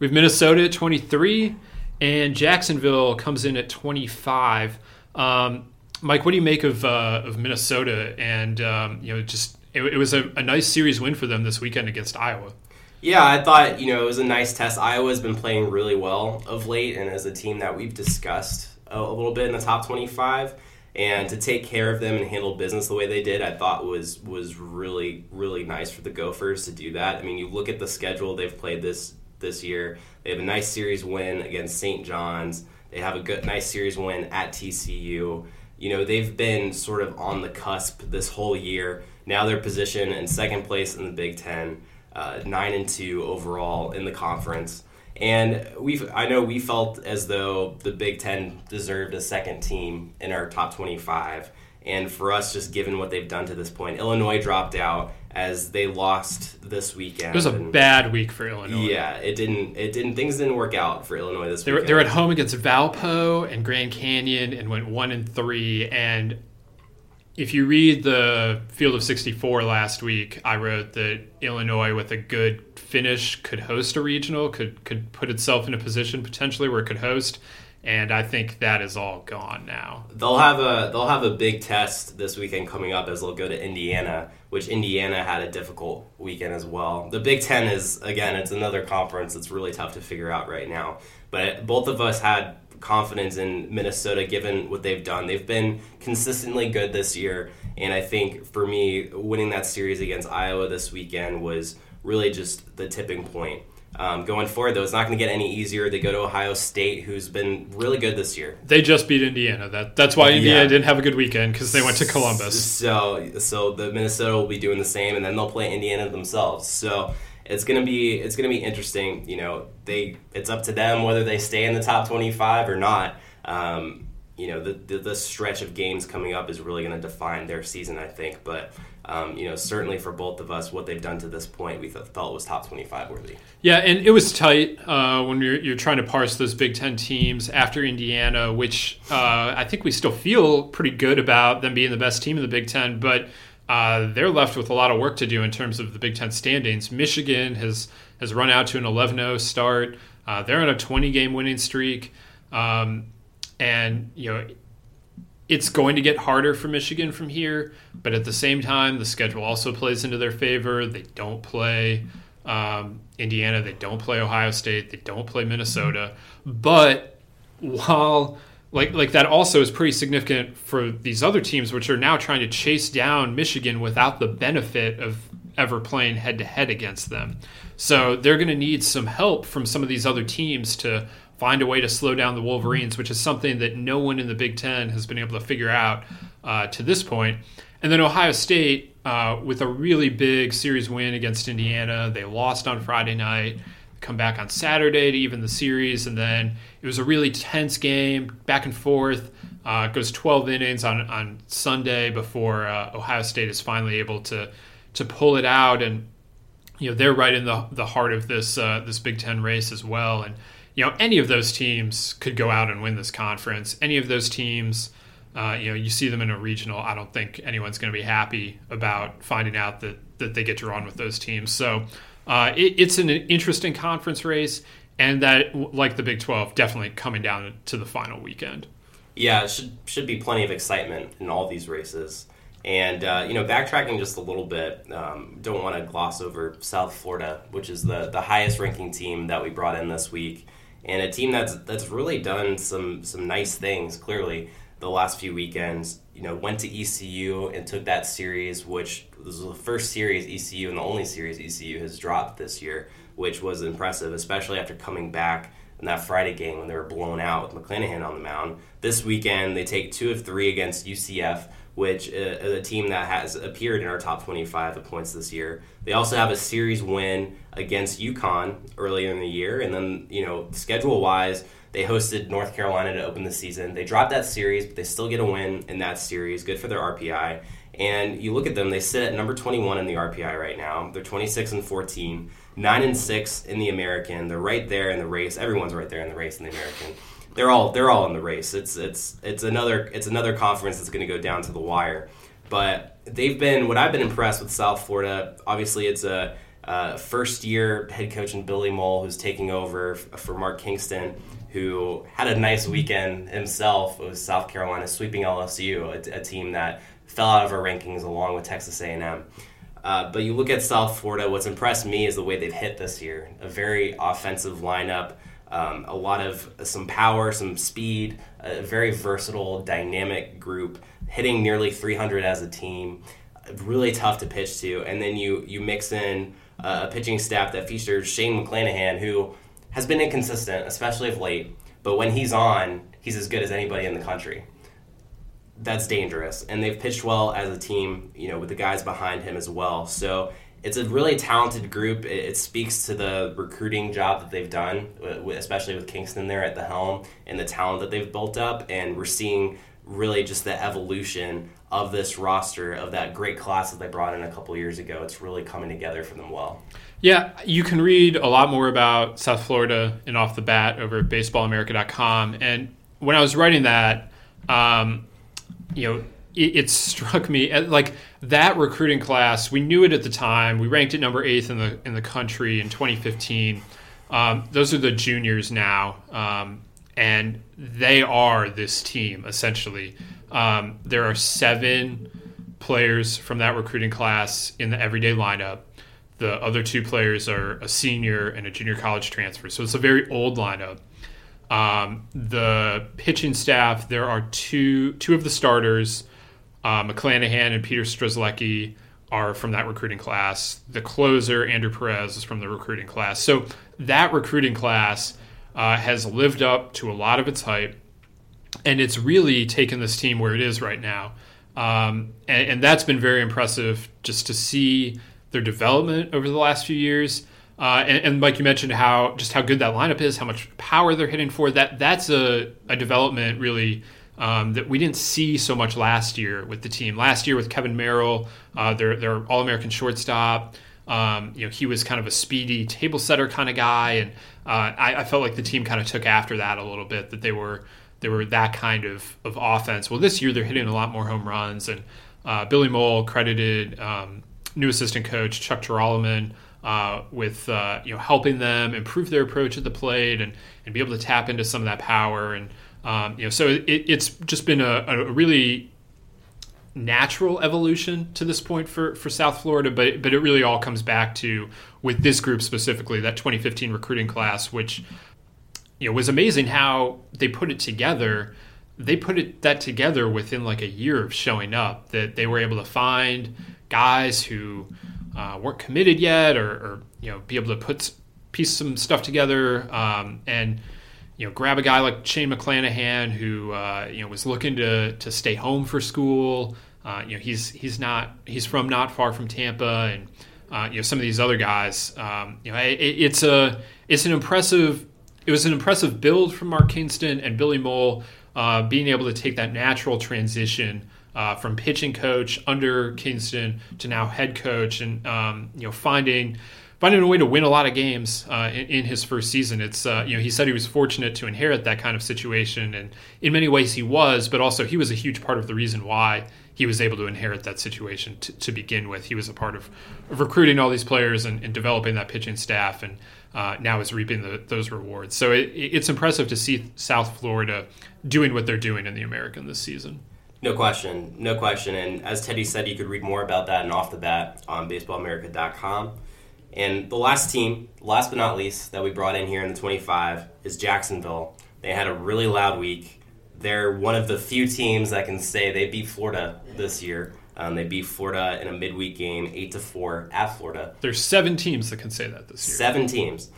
We have Minnesota at 23, and Jacksonville comes in at 25. Um, Mike, what do you make of uh, of Minnesota? And um, you know, just it, it was a, a nice series win for them this weekend against Iowa. Yeah, I thought, you know, it was a nice test. Iowa's been playing really well of late and as a team that we've discussed a, a little bit in the top 25. and to take care of them and handle business the way they did, I thought was was really really nice for the Gophers to do that. I mean, you look at the schedule they've played this this year. They have a nice series win against St. John's. They have a good nice series win at TCU. You know, they've been sort of on the cusp this whole year. Now they're positioned in second place in the Big Ten, uh, nine and two overall in the conference. And we I know we felt as though the Big Ten deserved a second team in our top 25. And for us, just given what they've done to this point, Illinois dropped out as they lost this weekend. It was a and, bad week for Illinois. Yeah, it didn't. It didn't. Things didn't work out for Illinois this They were, they're at home against Valpo and Grand Canyon and went one and three. And if you read the Field of 64 last week, I wrote that Illinois, with a good finish, could host a regional, could could put itself in a position potentially where it could host. And I think that is all gone now. They'll have a they'll have a big test this weekend coming up as they'll go to Indiana, which Indiana had a difficult weekend as well. The Big Ten is again, it's another conference that's really tough to figure out right now. But both of us had confidence in Minnesota given what they've done. They've been consistently good this year, and I think for me, winning that series against Iowa this weekend was really just the tipping point. Um, going forward, though, it's not going to get any easier. They go to Ohio State, who's been really good this year. They just beat Indiana. That that's why Indiana yeah. didn't have a good weekend because they went to Columbus. So so the Minnesota will be doing the same, and then they'll play Indiana themselves. So it's gonna be it's gonna be interesting. You know, they it's up to them whether they stay in the top twenty five or not. Um, you know, the, the, the stretch of games coming up is really to define their season, I think. But um, you know, certainly for both of us, what they've done to this point, we felt was top twenty-five worthy. Yeah, and it was tight uh, when you're, you're trying to parse those Big Ten teams after Indiana, which uh, I think we still feel pretty good about them being the best team in the Big Ten, but. Uh, they're left with a lot of work to do in terms of the Big Ten standings. Michigan has has run out to an 11-0 start. Uh, they're on a 20 game winning streak. Um, and you know it's going to get harder for Michigan from here, but at the same time, the schedule also plays into their favor. They don't play um, Indiana, they don't play Ohio State, they don't play Minnesota. But while like like that also is pretty significant for these other teams, which are now trying to chase down Michigan without the benefit of ever playing head to head against them. So they're going to need some help from some of these other teams to find a way to slow down the Wolverines, which is something that no one in the Big Ten has been able to figure out uh, to this point. And then Ohio State, uh, with a really big series win against Indiana, they lost on Friday night. Come back on Saturday to even the series, and then it was a really tense game, back and forth. Uh, goes 12 innings on on Sunday before uh, Ohio State is finally able to to pull it out, and you know they're right in the the heart of this uh, this Big Ten race as well, and you know, any of those teams could go out and win this conference. Any of those teams, uh, you know, you see them in a regional. I don't think anyone's going to be happy about finding out that that they get drawn with those teams. So uh, it, it's an interesting conference race, and that, like the Big Twelve, definitely coming down to the final weekend. Yeah, should should be plenty of excitement in all these races. And uh, you know, backtracking just a little bit, um, don't want to gloss over South Florida, which is the the highest ranking team that we brought in this week and a team that's that's really done some some nice things. Clearly, the last few weekends, you know, went to ECU and took that series, which was the first series ECU and the only series ECU has dropped this year, which was impressive, especially after coming back in that Friday game when they were blown out with McClanahan on the mound. This weekend, they take two of three against UCF which uh, is a team that has appeared in our top 25 of points this year. They also have a series win against UConn earlier in the year, and then you know schedule wise, they hosted North Carolina to open the season. They dropped that series, but they still get a win in that series. Good for their RPI. And you look at them; they sit at number 21 in the RPI right now. They're 26 and 14, nine and six in the American. They're right there in the race. Everyone's right there in the race in the American they're all they're all in the race. It's it's it's another it's another conference that's going to go down to the wire. But they've been what I've been impressed with South Florida. Obviously, it's a uh, first year head coach in Billy Mohl who's taking over f- for Mark Kingston, who had a nice weekend himself with South Carolina sweeping LSU, a team that fell out of our rankings along with Texas A&M. Uh, but you look at South Florida, what's impressed me is the way they've hit this year. A very offensive lineup Um, a lot of some power, some speed, a very versatile, dynamic group, hitting nearly 300 as a team. Really tough to pitch to, and then you you mix in a pitching staff that features Shane McClanahan, who has been inconsistent, especially of late. But when he's on, he's as good as anybody in the country. That's dangerous, and they've pitched well as a team, you know, with the guys behind him as well. So it's a really talented group. It, it, speaks to the recruiting job that they've done, especially with Kingston there at the helm and the talent that they've built up. And we're seeing really just the evolution of this roster of that great class that they brought in a couple years ago. It's really coming together for them well. Yeah, you can read a lot more about South Florida and off the bat over at baseballamerica.com. And when I was writing that, um, you know, it, it, struck me like that recruiting class. We knew it at the time. We ranked it number eighth in the in the country in 2015. Um, those are the juniors now, um, and they are this team essentially. Um, there are seven players from that recruiting class in the everyday lineup. The other two players are a senior and a junior college transfer. So it's a very old lineup. Um, the pitching staff, there are two two of the starters, uh, McClanahan and Peter Strzelecki, are from that recruiting class. The closer, Andrew Perez, is from the recruiting class. So that recruiting class uh, has lived up to a lot of its hype and it's really taken this team where it is right now. Um, and, and, that's been very impressive just to see their development over the last few years. Uh, and, and, like you mentioned, how just how good that lineup is, how much power they're hitting for. That that's a, a development really um, that we didn't see so much last year with the team. Last year with Kevin Merrell, uh, their their All American shortstop. Um, you know, he was kind of a speedy table setter kind of guy, and uh, I, I, felt like the team kind of took after that a little bit. That they were they were that kind of, of offense. Well, this year they're hitting a lot more home runs, and uh, Billy Mohl credited um, new assistant coach Chuck Girolamo uh, with uh, you know helping them improve their approach at the plate and, and be able to tap into some of that power and um, you know so it, it's just been a, a, really natural evolution to this point for, for South Florida but but it really all comes back to with this group specifically that 2015 recruiting class which you know, was amazing how they put it together. They put it that together within like a year of showing up. That they were able to find guys who uh, weren't committed yet, or, or, you know, be able to put piece some stuff together, um, and you know, grab a guy like Shane McClanahan who uh, you know was looking to to stay home for school. Uh, you know, he's he's not he's from not far from Tampa, and uh, you know some of these other guys. Um, you know, it, it's a it's an impressive it was an impressive build from Mark Kingston and Billy Mohl, uh, being able to take that natural transition uh, from pitching coach under Kingston to now head coach, and um, you know finding finding a way to win a lot of games uh, in, in, his first season. It's uh, you know he said he was fortunate to inherit that kind of situation, and in many ways he was, but also he was a huge part of the reason why he was able to inherit that situation to, to begin with. He was a part of, of recruiting all these players and, and developing that pitching staff, and uh, now is reaping the, those rewards. So it, it's impressive to see South Florida doing what they're doing in the American this season. No question, no question. And as Teddy said, you could read more about that and off the bat on baseballamerica.com. And the last team, last but not least, that we brought in here in the 25 is Jacksonville. They had a really loud week they're one of the few teams that can say they beat Florida this year. Um, they beat Florida in a midweek game, eight to four at Florida. There's seven teams that can say that this year. Seven teams,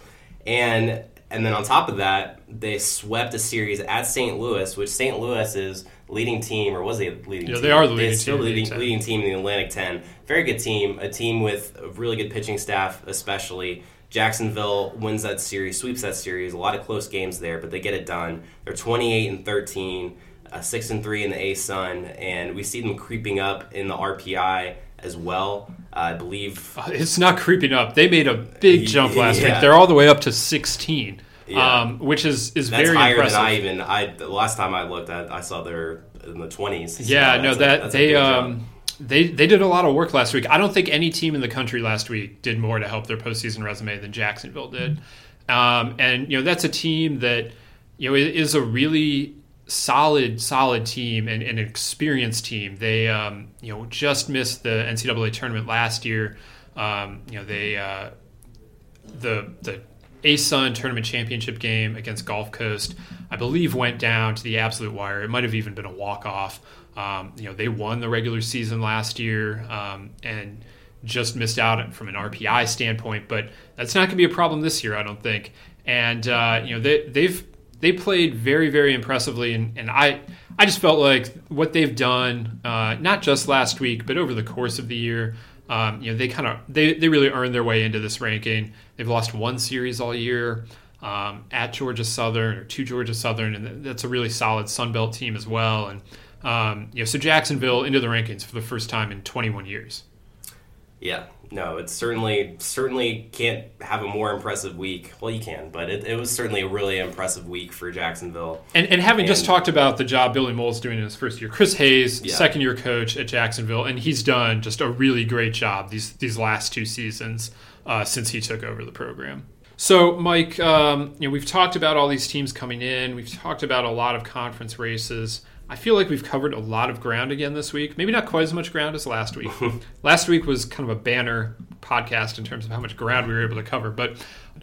and and then on top of that, they swept a series at St. Louis, which St. Louis is leading team, or was they leading? Yeah, team? they are the leading still team. Leading, leading team in the Atlantic Ten. Very good team, a team with a really good pitching staff, especially. Jacksonville wins that series, sweeps that series. A lot of close games there, but they get it done. They're 28 and 13, uh, six and three in the ASUN, and we see them creeping up in the RPI as well. Uh, I believe uh, it's not creeping up. They made a big jump last yeah. week. They're all the way up to 16. Yeah. Um, which is is that's very higher impressive. than I even I the last time I looked at I saw they're in the 20s. So yeah, no, that a, they um, they they did a lot of work last week. I don't think any team in the country last week did more to help their postseason resume than Jacksonville did. Um, and you know that's a team that you know is a really solid solid team and, and an experienced team. They um, you know just missed the NCAA tournament last year. Um, you know they uh, the the ASUN tournament championship game against Gulf Coast, I believe, went down to the absolute wire. It might have even been a walk off. Um, you know, they won the regular season last year um, and just missed out from an RPI standpoint, but that's not going to be a problem this year, I don't think. And uh, you know, they, they've they played very, very impressively, and, and I I just felt like what they've done, uh, not just last week, but over the course of the year. Um, you know, they kind of they, they really earned their way into this ranking. They've lost one series all year um, at Georgia Southern or to Georgia Southern, and that's a really solid Sun Belt team as well. And um, you know, so Jacksonville into the rankings for the first time in 21 years. Yeah, no, it certainly certainly can't have a more impressive week. Well, you can, but it, it was certainly a really impressive week for Jacksonville. And, and having and, just talked about the job Billy Mohl's doing in his first year, Chris Hayes, yeah. second year coach at Jacksonville, and he's done just a really great job these these last two seasons uh, since he took over the program. So, Mike, um, you know, we've talked about all these teams coming in. We've talked about a lot of conference races. I feel like we've covered a lot of ground again this week. Maybe not quite as much ground as last week. (laughs) last week was kind of a banner podcast in terms of how much ground we were able to cover, but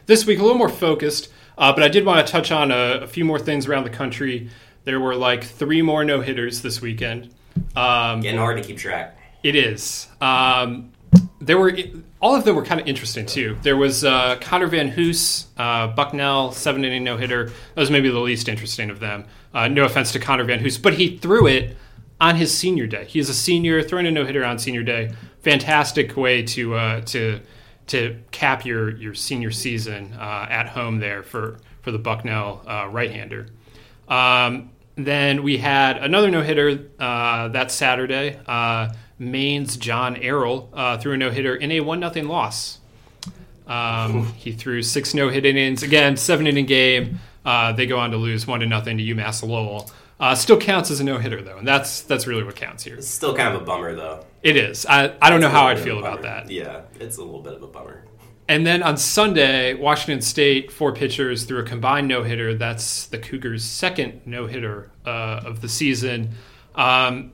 this week a little more focused. Uh, but I did want to touch on a, a, few more things around the country. There were like three more no hitters this weekend. Um, Getting hard to keep track. It is. Um, there were all of them were kind of interesting too. There was uh, Connor Van Hoos, uh, Bucknell, seven inning no hitter. That was maybe the least interesting of them. Uh, no offense to Connor Van Hoos, but he threw it on his senior day. He is a senior, throwing a no hitter on senior day. Fantastic way to uh, to to cap your your senior season uh, at home there for for the Bucknell uh, right hander. Um, then we had another no hitter that Saturday. Maine's John Errol uh, threw a no hitter in a one nothing loss. Um, he threw six no hit innings again, seven inning game. Uh, they go on to lose one to nothing to UMass Lowell. Uh, still counts as a no hitter though, and that's that's really what counts here. It's still kind of a bummer though. It is. I, I don't it's know how I'd feel about that. Yeah, it's a little bit of a bummer. And then on Sunday, Washington State four pitchers threw a combined no hitter. That's the Cougars' second no hitter uh, of the season. Um,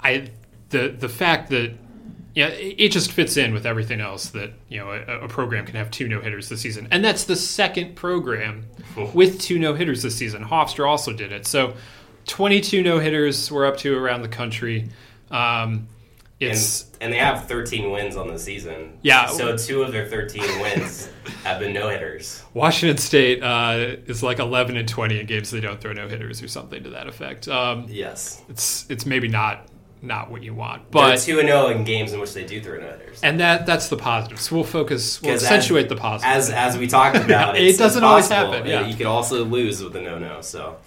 I the the fact that yeah, it just fits in with everything else that you know a, a program can have two no hitters this season, and that's the second program with two no hitters this season. Hofstra also did it, so twenty two no hitters we're up to around the country. Um, it's and, and, they have 13 wins on the season. Yeah. So two of their 13 wins have been no hitters. Washington State uh, is like 11 and 20 in games they don't throw no hitters or something to that effect. Um, yes. It's it's maybe not not what you want. But two and zero oh in games in which they do throw no hitters, and that that's the positive. So we'll focus, we'll accentuate as, the positive. As as we talked (laughs) about, it doesn't always happen. Yeah, you could also lose with a no no. So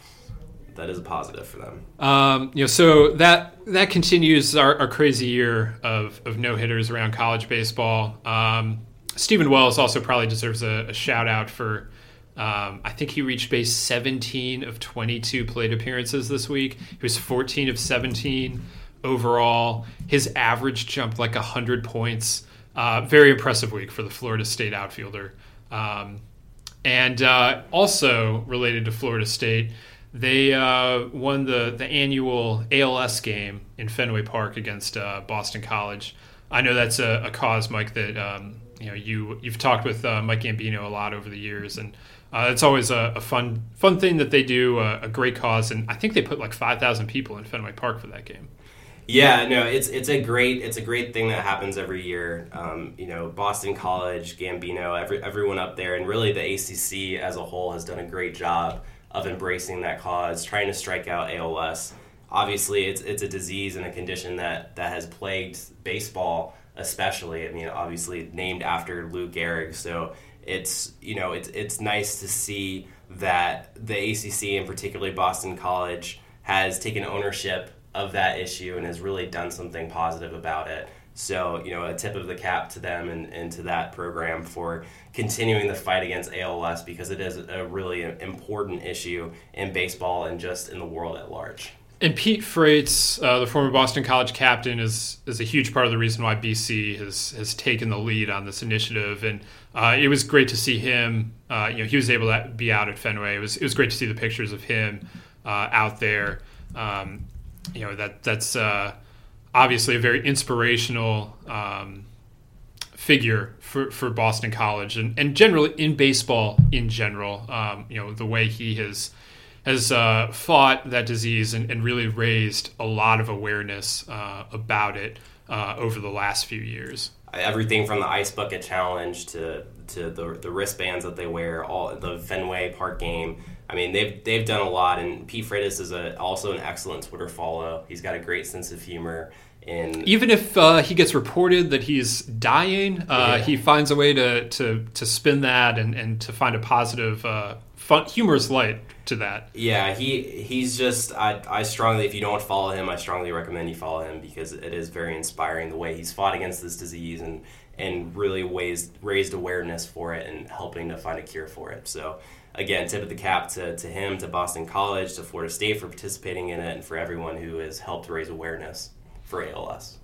that is a positive for them. Um, you know, so that that continues our, our crazy year of of no hitters around college baseball. Um, Steven Wells also probably deserves a, a shout out for. Um, I think he reached base 17 of 22 plate appearances this week. He was 14 of 17 overall. His average jumped like 100 points. Uh, very impressive week for the Florida State outfielder. Um, and uh, also related to Florida State, they uh, won the, the annual ALS game in Fenway Park against uh, Boston College. I know that's a, a cause, Mike, that um, you know you you've talked with uh, Mike Gambino a lot over the years, and uh, it's always a, a, fun fun thing that they do, a great cause, and I think they put like five thousand people in Fenway Park for that game. Yeah, no, it's it's a great it's a great thing that happens every year. Um, you know, Boston College, Gambino, every everyone up there, and really the ACC as a whole has done a great job of embracing that cause, trying to strike out ALS. Obviously, it's it's a disease and a condition that that has plagued baseball, especially. I mean, obviously named after Lou Gehrig, so it's you know it's it's nice to see that the ACC and particularly Boston College has taken ownership of that issue and has really done something positive about it. So, you know, a tip of the cap to them and, and to that program for continuing the fight against ALS because it is a really important issue in baseball and just in the world at large. And Pete Frates, uh, the former Boston College captain, is is a huge part of the reason why BC has has taken the lead on this initiative. And uh, it was great to see him. Uh, you know, he was able to be out at Fenway. It was it was great to see the pictures of him uh, out there. Um, you know that that's uh, obviously a very inspirational um, figure for, for Boston College and, and generally in baseball in general. Um, you know, the way he has has uh, fought that disease and, and, really raised a lot of awareness uh, about it uh, over the last few years. Everything from the ice bucket challenge to to the, the wristbands that they wear, all the Fenway Park game. I mean, they've they've done a lot, and Pete Frates is a, also an excellent Twitter follow. He's got a great sense of humor. And even if uh, he gets reported that he's dying, uh, yeah. he finds a way to, to, to spin that and, and to find a positive, uh, fun, humorous light to that. Yeah, he he's just I, I strongly if you don't follow him, I strongly recommend you follow him because it is very inspiring the way he's fought against this disease and and really raised raised awareness for it and helping to find a cure for it. So again, tip of the cap to, to him, to Boston College, to Florida State for participating in it, and for everyone who has helped raise awareness for ALS.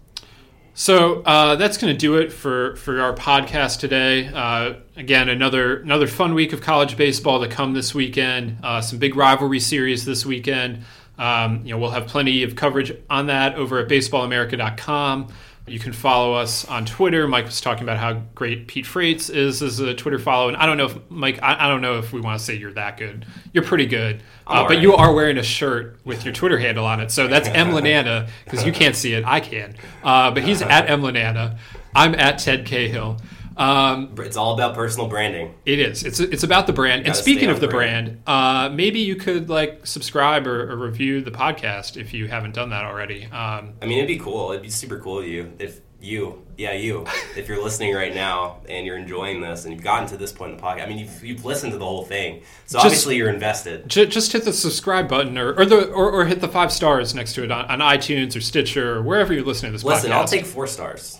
So uh, that's going to do it for, for our podcast today. Uh, again, another another fun week of college baseball to come this weekend. Uh, some big rivalry series this weekend. Um, you know, we'll have plenty of coverage on that over at baseballamerica.com. You can follow us on Twitter. Mike was talking about how great Pete Frates is as a Twitter follow, and I don't know if Mike. I, I don't know if we want to say you're that good. You're pretty good, uh, but you are wearing a shirt with your Twitter handle on it, so that's M Lananna because you can't see it. I can, uh, but he's (laughs) at M Lananna. I'm at Ted Cahill. Um, it's all about personal branding. It is. It's it's about the brand. And speaking of the brand, brand uh, maybe you could like subscribe or, or, review the podcast if you haven't done that already. Um, I mean, it'd be cool. It'd be super cool of you if you, yeah, you, if you're listening right now and you're enjoying this and you've gotten to this point in the podcast. I mean, you've, you've listened to the whole thing, so just, obviously you're invested. Just hit the subscribe button or or the or, or hit the five stars next to it on, on, iTunes or Stitcher or wherever you're listening to this. Listen, podcast. I'll take four stars.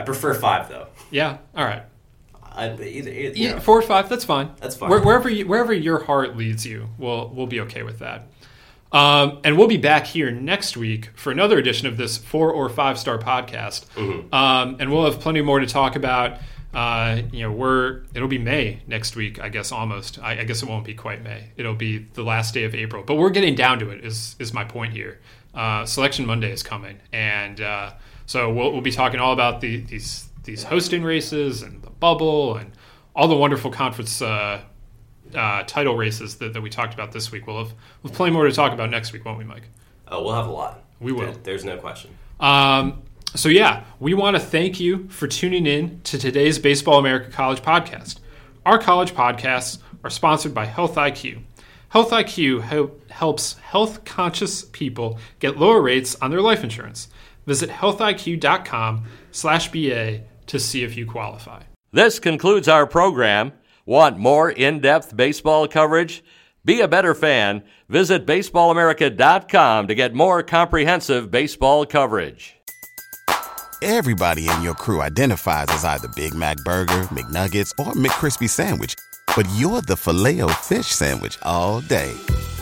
I prefer five though. Yeah. All right. I, either, either, know. four or five. That's fine. That's fine. Where, wherever you, wherever your heart leads you, we'll we'll be okay with that. Um, and we'll be back here next week for another edition of this four or five star podcast. Mm-hmm. Um, and we'll have plenty more to talk about. Uh, you know, we're it'll be May next week, I guess almost. I, I, guess it won't be quite May. It'll be the last day of April. But we're getting down to it. Is is my point here? Uh, Selection Monday is coming, and uh, so we'll, we'll be talking all about the, these these hosting races and the bubble and all the wonderful conference uh, uh, title races that, that we talked about this week. We'll have, we'll have plenty more to talk about next week, won't we, Mike? Oh, we'll have a lot. We will. There's no question. Um, so, yeah, we want to thank you for tuning in to today's Baseball America College podcast. Our college podcasts are sponsored by Health IQ. Health IQ helps health conscious people get lower rates on their life insurance. Visit healthiq.com slash BA to see if you qualify. This concludes our program. Want more in depth baseball coverage? Be a better fan. Visit baseballamerica.com to get more comprehensive baseball coverage. Everybody in your crew identifies as either Big Mac Burger, McNuggets, or McCrispy Sandwich, but you're the filet o fish Sandwich all day.